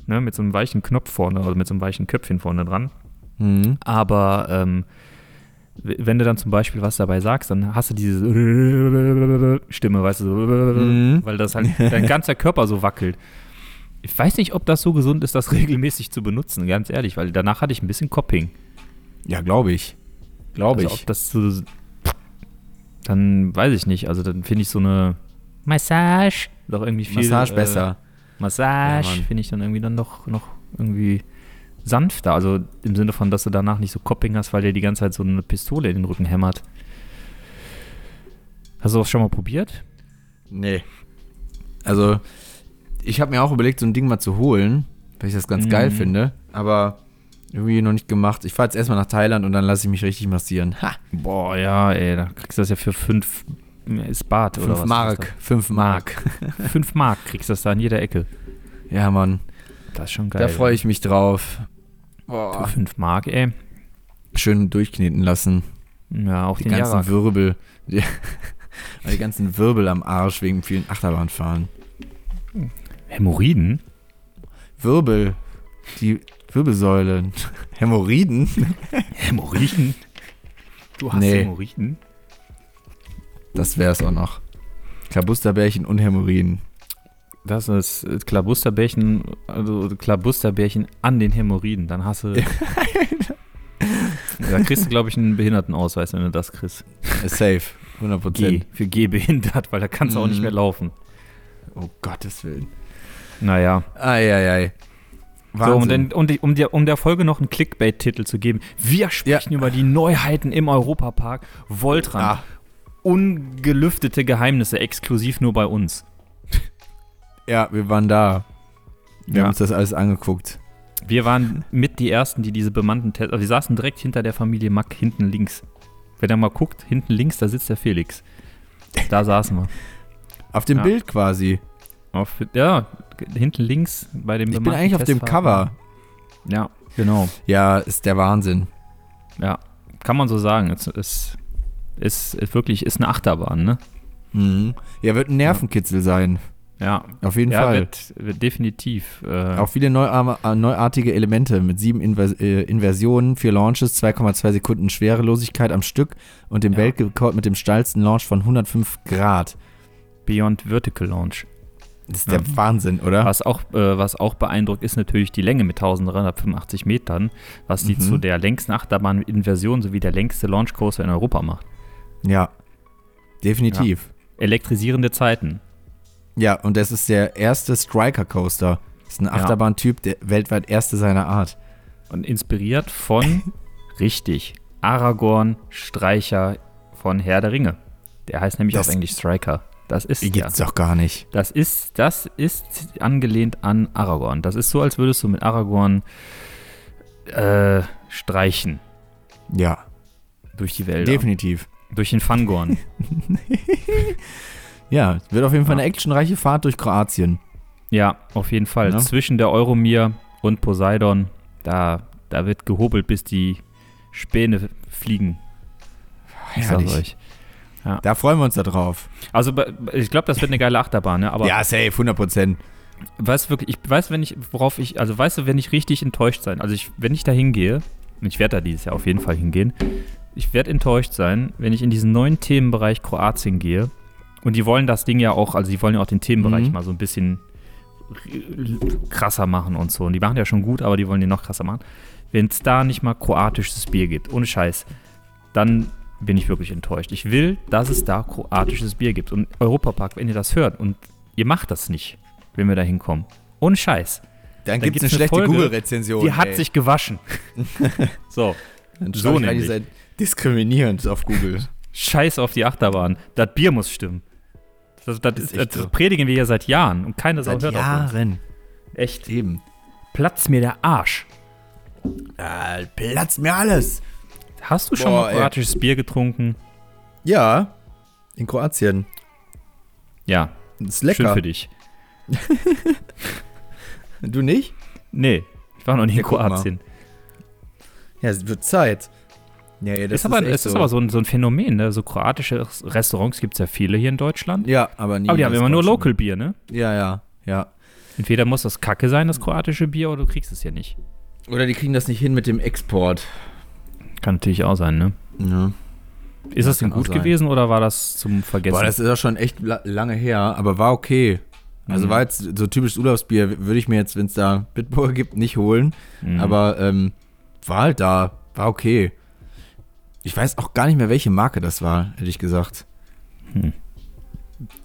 ne, mit so einem weichen Knopf vorne, also mit so einem weichen Köpfchen vorne dran. Mhm. Aber ähm, wenn du dann zum Beispiel was dabei sagst, dann hast du diese Stimme, weißt du, so, Mhm. weil das halt dein ganzer Körper so wackelt. Ich weiß nicht, ob das so gesund ist, das [laughs] regelmäßig zu benutzen, ganz ehrlich, weil danach hatte ich ein bisschen Copping. Ja, glaube ich. Glaube Also ich. ob das so, dann weiß ich nicht. Also dann finde ich so eine Massage doch irgendwie viel Massage äh, besser. Massage Ja, finde ich dann irgendwie dann doch noch irgendwie sanfter. Also im Sinne von, dass du danach nicht so Copping hast, weil dir die ganze Zeit so eine Pistole in den Rücken hämmert. Hast du das schon mal probiert? Nee. Also, ich habe mir auch überlegt, so ein Ding mal zu holen, weil ich das ganz Mhm. geil finde, aber irgendwie noch nicht gemacht. Ich fahre jetzt erstmal nach Thailand und dann lasse ich mich richtig massieren. Ha! Boah, ja, ey, da kriegst du das ja für fünf ist Bart oder 5 was? Mark. 5 Mark. Fünf Mark kriegst du das da in jeder Ecke. Ja, Mann. Das ist schon geil. Da freue ich mich drauf. Für Boah. fünf Mark, ey. Schön durchkneten lassen. Ja, auch Die den ganzen Jarak. Wirbel. [laughs] Die, die ganzen Wirbel am Arsch wegen vielen Achterbahnfahren. Hämorrhoiden? Wirbel. Die Wirbelsäulen. [laughs] Hämorrhoiden? Hämorrhoiden? Du hast Nee. Hämorrhoiden? Das wär's auch noch. Klabusterbärchen und Hämorrhoiden. Das ist äh, Klabusterbärchen, also Klabusterbärchen an den Hämorrhoiden. Dann hast du. da kriegst du, glaube ich, einen Behindertenausweis, wenn du das kriegst. Safe. 100 G. Für G behindert, weil da kannst du auch nicht Mhm. mehr laufen. Oh Gottes Willen. Naja. Eieiei. So, um, den, um, um, der, um der Folge noch einen Clickbait-Titel zu geben. Wir sprechen über die Neuheiten im Europapark. Voltran. Ah. Ungelüftete Geheimnisse, exklusiv nur bei uns. Ja, wir waren da. Wir Ja. haben uns das alles angeguckt. Wir waren mit die Ersten, die diese bemannten Tests. Also wir saßen direkt hinter der Familie Mack, hinten links. Wenn er mal guckt, hinten links, da sitzt der Felix. Da [laughs] saßen wir. Auf dem Ja. Bild quasi. Auf, ja, hinten links bei dem Ich bin eigentlich auf dem. Cover. Ja, genau. Ja, ist der Wahnsinn. Ja, kann man so sagen. Es ist, ist, ist wirklich ist eine Achterbahn, ne? Mhm. Ja, wird ein Nervenkitzel sein. Ja, Auf jeden ja Fall. wird, wird definitiv. Äh, Auch viele äh, neuartige Elemente mit sieben Invers äh, Inversionen, vier Launches, 2,2 Sekunden Schwerelosigkeit am Stück und dem Ja. Weltrekord mit dem steilsten Launch von 105 Grad. Beyond Vertical Launch. Das ist Ja. der Wahnsinn, oder? Was auch, äh, was auch beeindruckt, ist natürlich die Länge mit 1385 Metern, was die Mhm. zu der längsten Achterbahn in Version sowie der längste Launchcoaster in Europa macht. Ja. Definitiv. Elektrisierende Zeiten. Ja. und das ist der erste Striker Coaster. Das ist ein. Achterbahntyp, der weltweit erste seiner Art. Und inspiriert von, [laughs] richtig, Aragorn Streicher von Herr der Ringe. Der heißt nämlich Das- auf Englisch Striker. Das ist Die ja. gibt's doch gar nicht. Das ist, das ist angelehnt an Aragorn. Das ist so, als würdest du mit Aragorn äh, streichen Ja, durch die Wälder. definitiv. Durch den Fangorn. [laughs] Ja, wird auf jeden Fall Ja. eine actionreiche Fahrt durch Kroatien. Ja, auf jeden Fall. Ja. Zwischen der Euromir und Poseidon, da, da wird gehobelt, bis die Späne fliegen. Ich Herrlich. euch. Da freuen wir uns da drauf. Also ich glaube, das wird eine geile Achterbahn, ne? aber ja, safe, 100 Prozent. weißt du wirklich, ich weiß, wenn ich, worauf ich, also weißt du, wenn ich richtig enttäuscht sein, also ich, wenn ich da hingehe, und ich werde da dieses Jahr auf jeden Fall hingehen, ich werde enttäuscht sein, wenn ich in diesen neuen Themenbereich Kroatien gehe und die wollen das Ding ja auch, also die wollen ja auch den Themenbereich Mhm. mal so ein bisschen krasser machen und so. Und die machen ja schon gut, aber die wollen den noch krasser machen. Wenn es da nicht mal kroatisches Bier gibt, ohne Scheiß, dann bin ich wirklich enttäuscht. Ich will, dass es da kroatisches Bier gibt. Und Europapark, wenn ihr das hört und ihr macht das nicht, wenn wir da hinkommen. Ohne Scheiß. Dann, Da gibt es eine schlechte Google-Rezension. Die hat ey. sich gewaschen. [laughs] so. Dann so nämlich. ihr seid diskriminierend auf Google. Scheiß auf die Achterbahn. Das Bier muss stimmen. Das, das, Ist ist, echt das so. predigen wir ja seit Jahren und keine Sau Seit hört. Jahren. Echt. Eben. Platz mir der Arsch. Ja, platzt mir alles. Hast du schon Boah, mal ey. kroatisches Bier getrunken? Ja, in Kroatien. Ja, Ist schön lecker. für dich. [laughs] Du nicht? Nee, ich war noch nie in Ja, mal. Kroatien. Ja, es wird Zeit. Ja, ja, das ist aber, echt es ist aber so ein, so ein Phänomen, ne? So kroatische Restaurants gibt es ja viele hier in Deutschland. Ja, aber nie. aber die haben das immer nur. Local-Bier, ne? Ja, ja, ja. Entweder muss das Kacke sein, das kroatische Bier, oder du kriegst es ja nicht. Oder die kriegen das nicht hin mit dem Export. Kann natürlich auch sein, ne? Ja. Ist Ja, das denn gut gewesen oder war das zum Vergessen? Boah, das ist auch schon echt la lange her, aber war okay. Also Mhm. war jetzt so typisches Urlaubsbier, würde ich mir jetzt, wenn es da Bitburger gibt, nicht holen. Mhm. Aber ähm, war halt da, war okay. Ich weiß auch gar nicht mehr, welche Marke das war, hätte ich gesagt. Hm.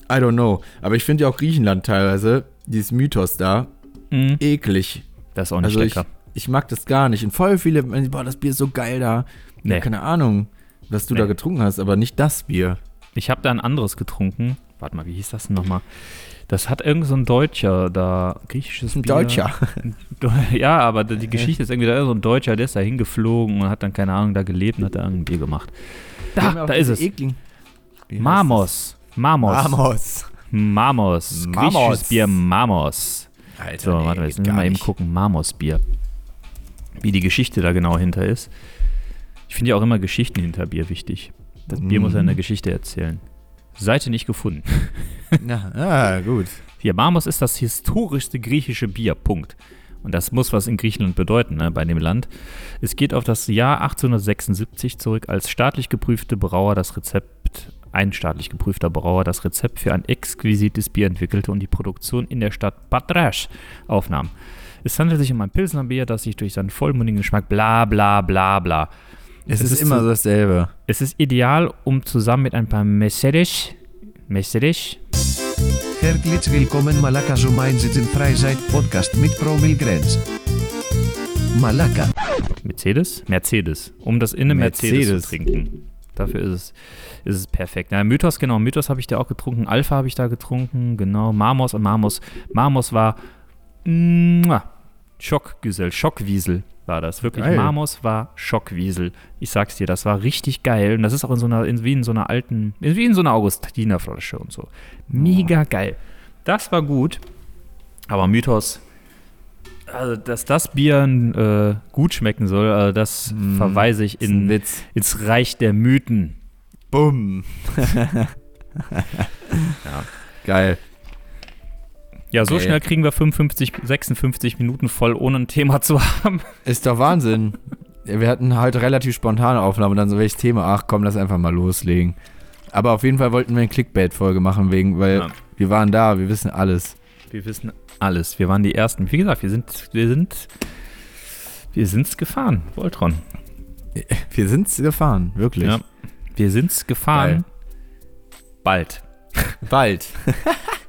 I don't know. Aber ich finde ja auch Griechenland teilweise, dieses Mythos da, Mhm. eklig. Das ist auch nicht Also ich, lecker. ich mag das gar nicht. Und voll viele, boah, das Bier ist so geil da. Nee. Keine Ahnung, was du da Nee. getrunken hast, aber nicht das Bier. Ich habe da ein anderes getrunken. Warte mal, wie hieß das denn nochmal? Das hat irgend so ein Deutscher da, griechisches Ein Bier. Deutscher. [laughs] Ja, aber die Geschichte ist irgendwie, da ist so ein Deutscher, der ist da hingeflogen und hat dann, keine Ahnung, da gelebt und hat da irgendein Bier gemacht. Da, da ist es. heißt Mamos. Mamos. Mamos. Mamos. Griechisches Bier Mamos. Alter, So, nee, warte mal, jetzt müssen wir mal eben gucken. Mamos-Bier. Wie die Geschichte da genau hinter ist. Ich finde ja auch immer Geschichten hinter Bier wichtig. Das Bier muss ja Mhm. eine Geschichte erzählen. Seite nicht gefunden. [laughs] Na, ah, gut. Hier, Mamos ist das historischste griechische Bier. Punkt. Und das muss was in Griechenland bedeuten, ne, bei dem Land. Es geht auf das Jahr 1876 zurück, als staatlich geprüfte Brauer das Rezept, ein staatlich geprüfter Brauer das Rezept für ein exquisites Bier entwickelte und die Produktion in der Stadt Patrasch aufnahm. Es handelt sich um ein Pilsnerbier, das sich durch seinen vollmundigen Geschmack bla bla bla bla. Es, Es ist, ist immer so- dasselbe. Es ist ideal, um zusammen mit ein paar Mercedes, Mercedes, Herzlich willkommen Malaka zum einzigen Freizeit-Podcast mit Promilgrenz. Malaka. Mercedes? Mercedes. Um das in eine Mercedes, Mercedes. zu trinken. Dafür ist es, ist es perfekt. Ja, Mythos, genau. Mythos habe ich da auch getrunken. Alpha habe ich da getrunken. Genau. Marmos und Marmos. Marmos war mua, Schockgüsel, Schockwiesel war das. Wirklich. Geil. Marmos war Schockwiesel. Ich sag's dir, das war richtig geil. Und das ist auch in so einer, in, wie in so einer alten, wie in so einer Augustinerflasche und so. Mega geil. Das war gut. Aber Mythos, also, dass das Bier äh, gut schmecken soll, also das Mm, verweise ich in, ins Reich der Mythen. Bumm. [laughs] [laughs] Ja. Geil. Ja, so Okay. schnell kriegen wir 55, 56 Minuten voll, ohne ein Thema [laughs] zu haben. Ist doch Wahnsinn. Wir hatten halt relativ spontane Aufnahme, dann so welches Thema, ach komm, lass einfach mal loslegen. Aber auf jeden Fall wollten wir eine Clickbait-Folge machen, wegen, weil Ja. wir waren da, wir wissen alles. Wir wissen alles. Wir waren die Ersten. Wie gesagt, wir sind, wir sind, wir sind's gefahren. Voltron. Wir sind's gefahren, wirklich. Ja. Wir sind's gefahren. Geil. Bald. Bald. [laughs]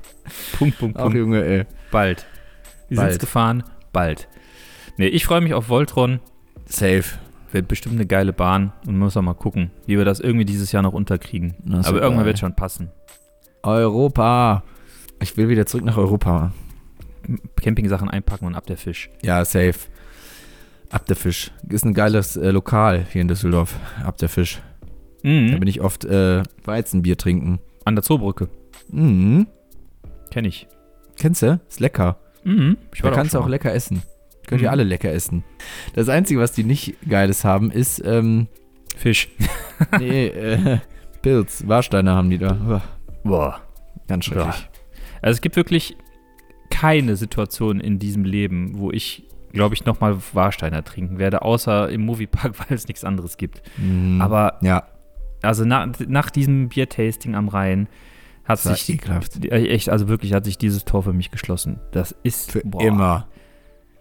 Punkt, Punkt, Punkt. Junge, ey. Bald. Wir sind's gefahren. Bald. Nee, ich freue mich auf Voltron. Safe. Wird bestimmt eine geile Bahn und muss auch mal gucken, wie wir das irgendwie dieses Jahr noch unterkriegen. Na, Aber irgendwann wird schon passen. Europa. Ich will wieder zurück nach Europa. Campingsachen einpacken und ab der Fisch. Ja, safe. Ab der Fisch. Ist ein geiles äh, Lokal hier in Düsseldorf. Ab der Fisch. Da Mhm. bin ich oft äh, Weizenbier trinken. An der Zoobrücke. Mhm. Kenne ich. Kennst du? Ist lecker. Mhm. Ich Da da kannst du auch lecker essen. Könnt ihr Mhm. alle lecker essen. Das Einzige, was die nicht Geiles haben, ist, ähm, Fisch. [laughs] nee, äh, Pilz. Warsteiner haben die da. Boah. ganz schrecklich. Also es gibt wirklich keine Situation in diesem Leben, wo ich, glaube ich, nochmal Warsteiner trinken werde, außer im Moviepark, [laughs] weil es nichts anderes gibt. Mhm. Aber ja, also nach, nach diesem Biertasting am Rhein hat das sich ekelhaft. äh, echt, also wirklich hat sich dieses Tor für mich geschlossen. Das ist Für boah, immer.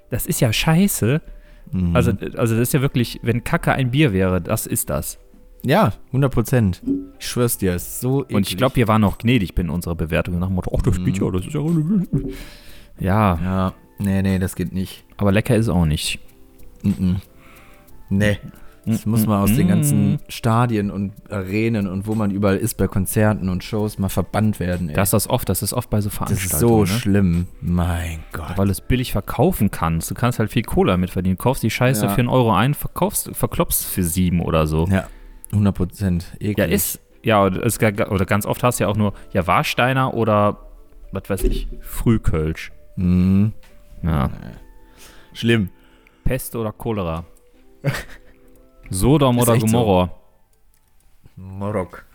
Das ist ja scheiße. Mhm. Also, also das ist ja wirklich, wenn Kacke ein Bier wäre, das ist das. Ja, 100 Prozent. Ich schwör's dir, es ist so eklig. Und ich glaube, wir waren auch gnädig in unserer Bewertung nach dem Motto, ach, das geht ja, das ist ja. Ja, Ja, nee, nee, das geht nicht. aber lecker ist auch nicht. Mhm. Nee. Das muss man aus den ganzen Stadien und Arenen und wo man überall ist bei Konzerten und Shows mal verbannt werden. Ey. Das ist das oft, das ist oft bei so das Veranstaltungen. ist so ne? schlimm. Mein Gott. Weil du es billig verkaufen kannst. Du kannst halt viel Cola mit verdienen. Du kaufst die Scheiße Ja. für einen Euro ein, verkaufst, verklopst für sieben oder so. Ja, 100 Prozent. Ja, ist, ja, oder ganz oft hast du ja auch nur, ja, Warsteiner oder, was weiß ich, Frühkölsch. Mhm. Ja. Schlimm. Pest oder Cholera. [laughs] Sodom Ist oder echt so. Gomorra. Morok.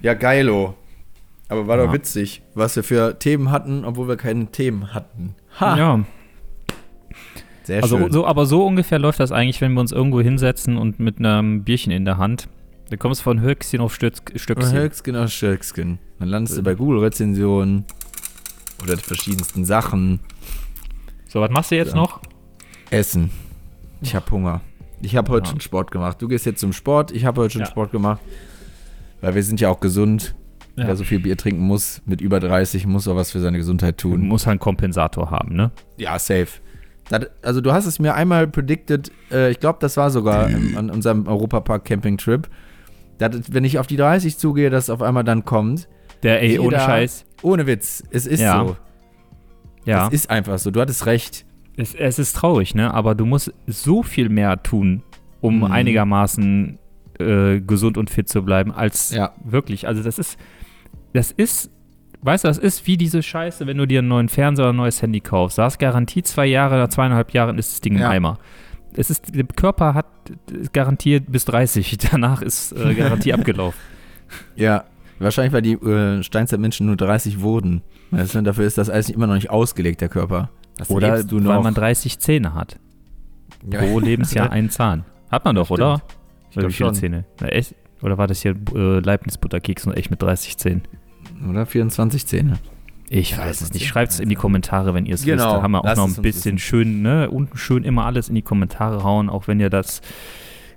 Ja, geilo. Aber war Ja. doch witzig, was wir für Themen hatten, obwohl wir keine Themen hatten. Ha, Ja, sehr also schön. so, aber so ungefähr läuft das eigentlich, wenn wir uns irgendwo hinsetzen und mit einem Bierchen in der Hand. Da kommst du von Höchstchen auf Stütz, Stöckchen. Höchskin aus Stöckskin. Dann landest du bei Google-Rezensionen oder verschiedensten Sachen. So, was machst du jetzt Ja. noch? Essen. Ich habe Hunger. Ich habe heute Ja. schon Sport gemacht. Du gehst jetzt zum Sport. Ich habe heute schon Ja. Sport gemacht. Weil wir sind ja auch gesund. Ja. Wer so viel Bier trinken muss, mit über 30, muss auch was für seine Gesundheit tun. musst halt einen Kompensator haben, ne? Ja, safe. Das, also du hast es mir einmal predicted, äh, ich glaube, das war sogar im, an unserem Europapark Camping Trip, dass, wenn ich auf die 30 zugehe, dass auf einmal dann kommt. Der, ey, ohne Scheiß. Ohne Witz, es ist Ja. so. Ja. Es ist einfach so. Du hattest recht. Es, es ist traurig, ne? Aber du musst so viel mehr tun, um Mhm. einigermaßen äh, gesund und fit zu bleiben, als Ja. wirklich. Also das ist, das ist, weißt du, das ist wie diese Scheiße, wenn du dir einen neuen Fernseher oder ein neues Handy kaufst. Da hast Garantie zwei Jahre, nach zweieinhalb Jahren ist das Ding Ja. im Eimer. Es ist, der Körper hat garantiert bis 30. [laughs] Danach ist äh, Garantie [laughs] abgelaufen. Ja. Wahrscheinlich, weil die äh, Steinzeitmenschen nur 30 wurden. Weißt du, dafür ist das alles immer noch nicht ausgelegt, der Körper. Das Oder lebst du weil noch. man 30 Zähne hat. Ja. Pro Lebensjahr [laughs] einen Zahn. Hat man doch, oder? Ich Oder glaub wie viele schon. Zähne? Na, echt? Oder war das hier äh, Leibniz-Butterkeks und echt mit 30 Zähnen? Oder 24 Zähne. Ich Ja, weiß es nicht. Schreibt es in die Kommentare, wenn ihr es Genau, wisst. Da haben wir auch lasst noch ein bisschen wissen. schön, ne? Unten schön immer alles in die Kommentare hauen, auch wenn ihr das,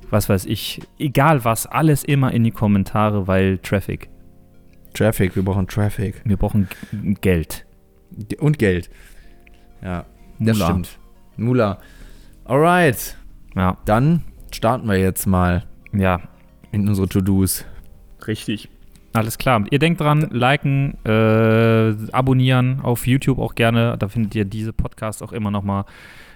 was weiß ich, egal was, alles immer in die Kommentare, weil Traffic. Traffic, wir brauchen Traffic. Wir brauchen G- Geld. Und Geld. Ja, das Mula. stimmt. Mula. Alright. Ja, Dann starten wir jetzt mal ja, in unsere To-Dos. Richtig. Alles klar. Ihr denkt dran, liken, äh, abonnieren auf YouTube auch gerne. Da findet ihr diese Podcasts auch immer noch mal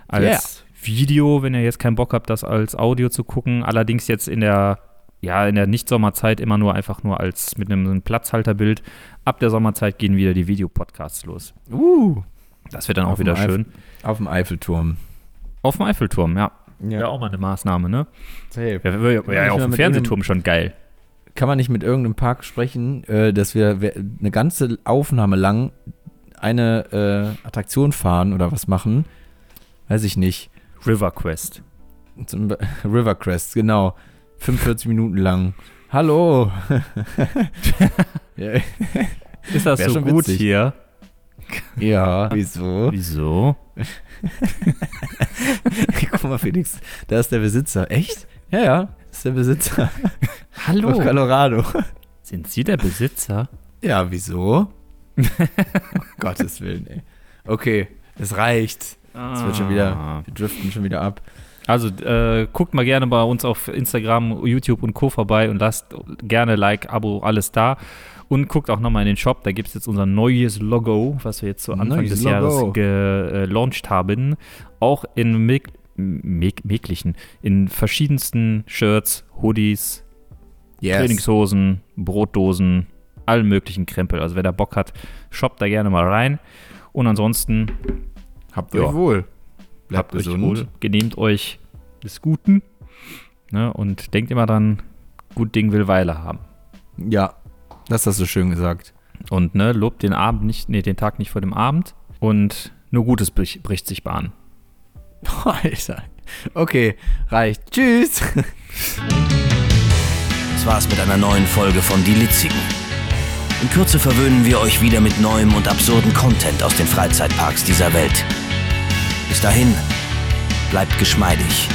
als Video, wenn ihr jetzt keinen Bock habt, das als Audio zu gucken. Allerdings jetzt in der ja, in der Nicht-Sommerzeit immer nur einfach nur als mit einem Platzhalterbild. Ab der Sommerzeit gehen wieder die Videopodcasts los. Uh. Das wird dann auch Auf dem wieder Eif- schön. Auf dem Eiffelturm. Auf dem Eiffelturm, ja. Ja, auch mal eine Maßnahme, ne? Safe. Ja, ja, ja, ja auf dem Fernsehturm schon geil. Kann man nicht mit irgendeinem Park sprechen, äh, dass wir eine ganze Aufnahme lang eine äh, Attraktion fahren oder was machen? Weiß ich nicht. River Quest. [laughs] River Crest, genau. 45 Minuten lang. Hallo. [laughs] [laughs] ja, Ist das Wär so schon gut witzig. hier? [laughs] ja, wieso? Wieso? [laughs] Guck mal, Felix, da ist der Besitzer. Echt? Ja, ja, das ist der Besitzer. Auf Hallo. Colorado. Sind Sie der Besitzer? Ja, wieso? um [laughs] Gottes Willen, ey. Okay, es reicht. Es wird schon wieder, wir driften schon wieder ab. Also äh, guckt mal gerne bei uns auf Instagram, YouTube und Co. vorbei und lasst gerne Like, Abo, alles da. Und guckt auch nochmal in den Shop, da gibt es jetzt unser neues Logo, was wir jetzt zu Anfang Neues des Logo. Jahres gelauncht haben. Auch in meg meg meglichen, in verschiedensten Shirts, Hoodies, Yes. Trainingshosen, Brotdosen, allen möglichen Krempel. Also wer da Bock hat, shoppt da gerne mal rein. Und ansonsten Habt Ja. euch wohl. Bleibt habt euch gesund. wohl, genehmt euch des Guten ne, und denkt immer dran, gut Ding will Weile haben. Ja, das hast du schön gesagt. Und ne, lobt den Abend nicht, nee, den Tag nicht vor dem Abend und nur Gutes bricht, bricht sich Bahn. [laughs] Alter. Okay, reicht. Tschüss. Das war's mit einer neuen Folge von Die Litzigen. In Kürze verwöhnen wir euch wieder mit neuem und absurden Content aus den Freizeitparks dieser Welt. Bis dahin, bleibt geschmeidig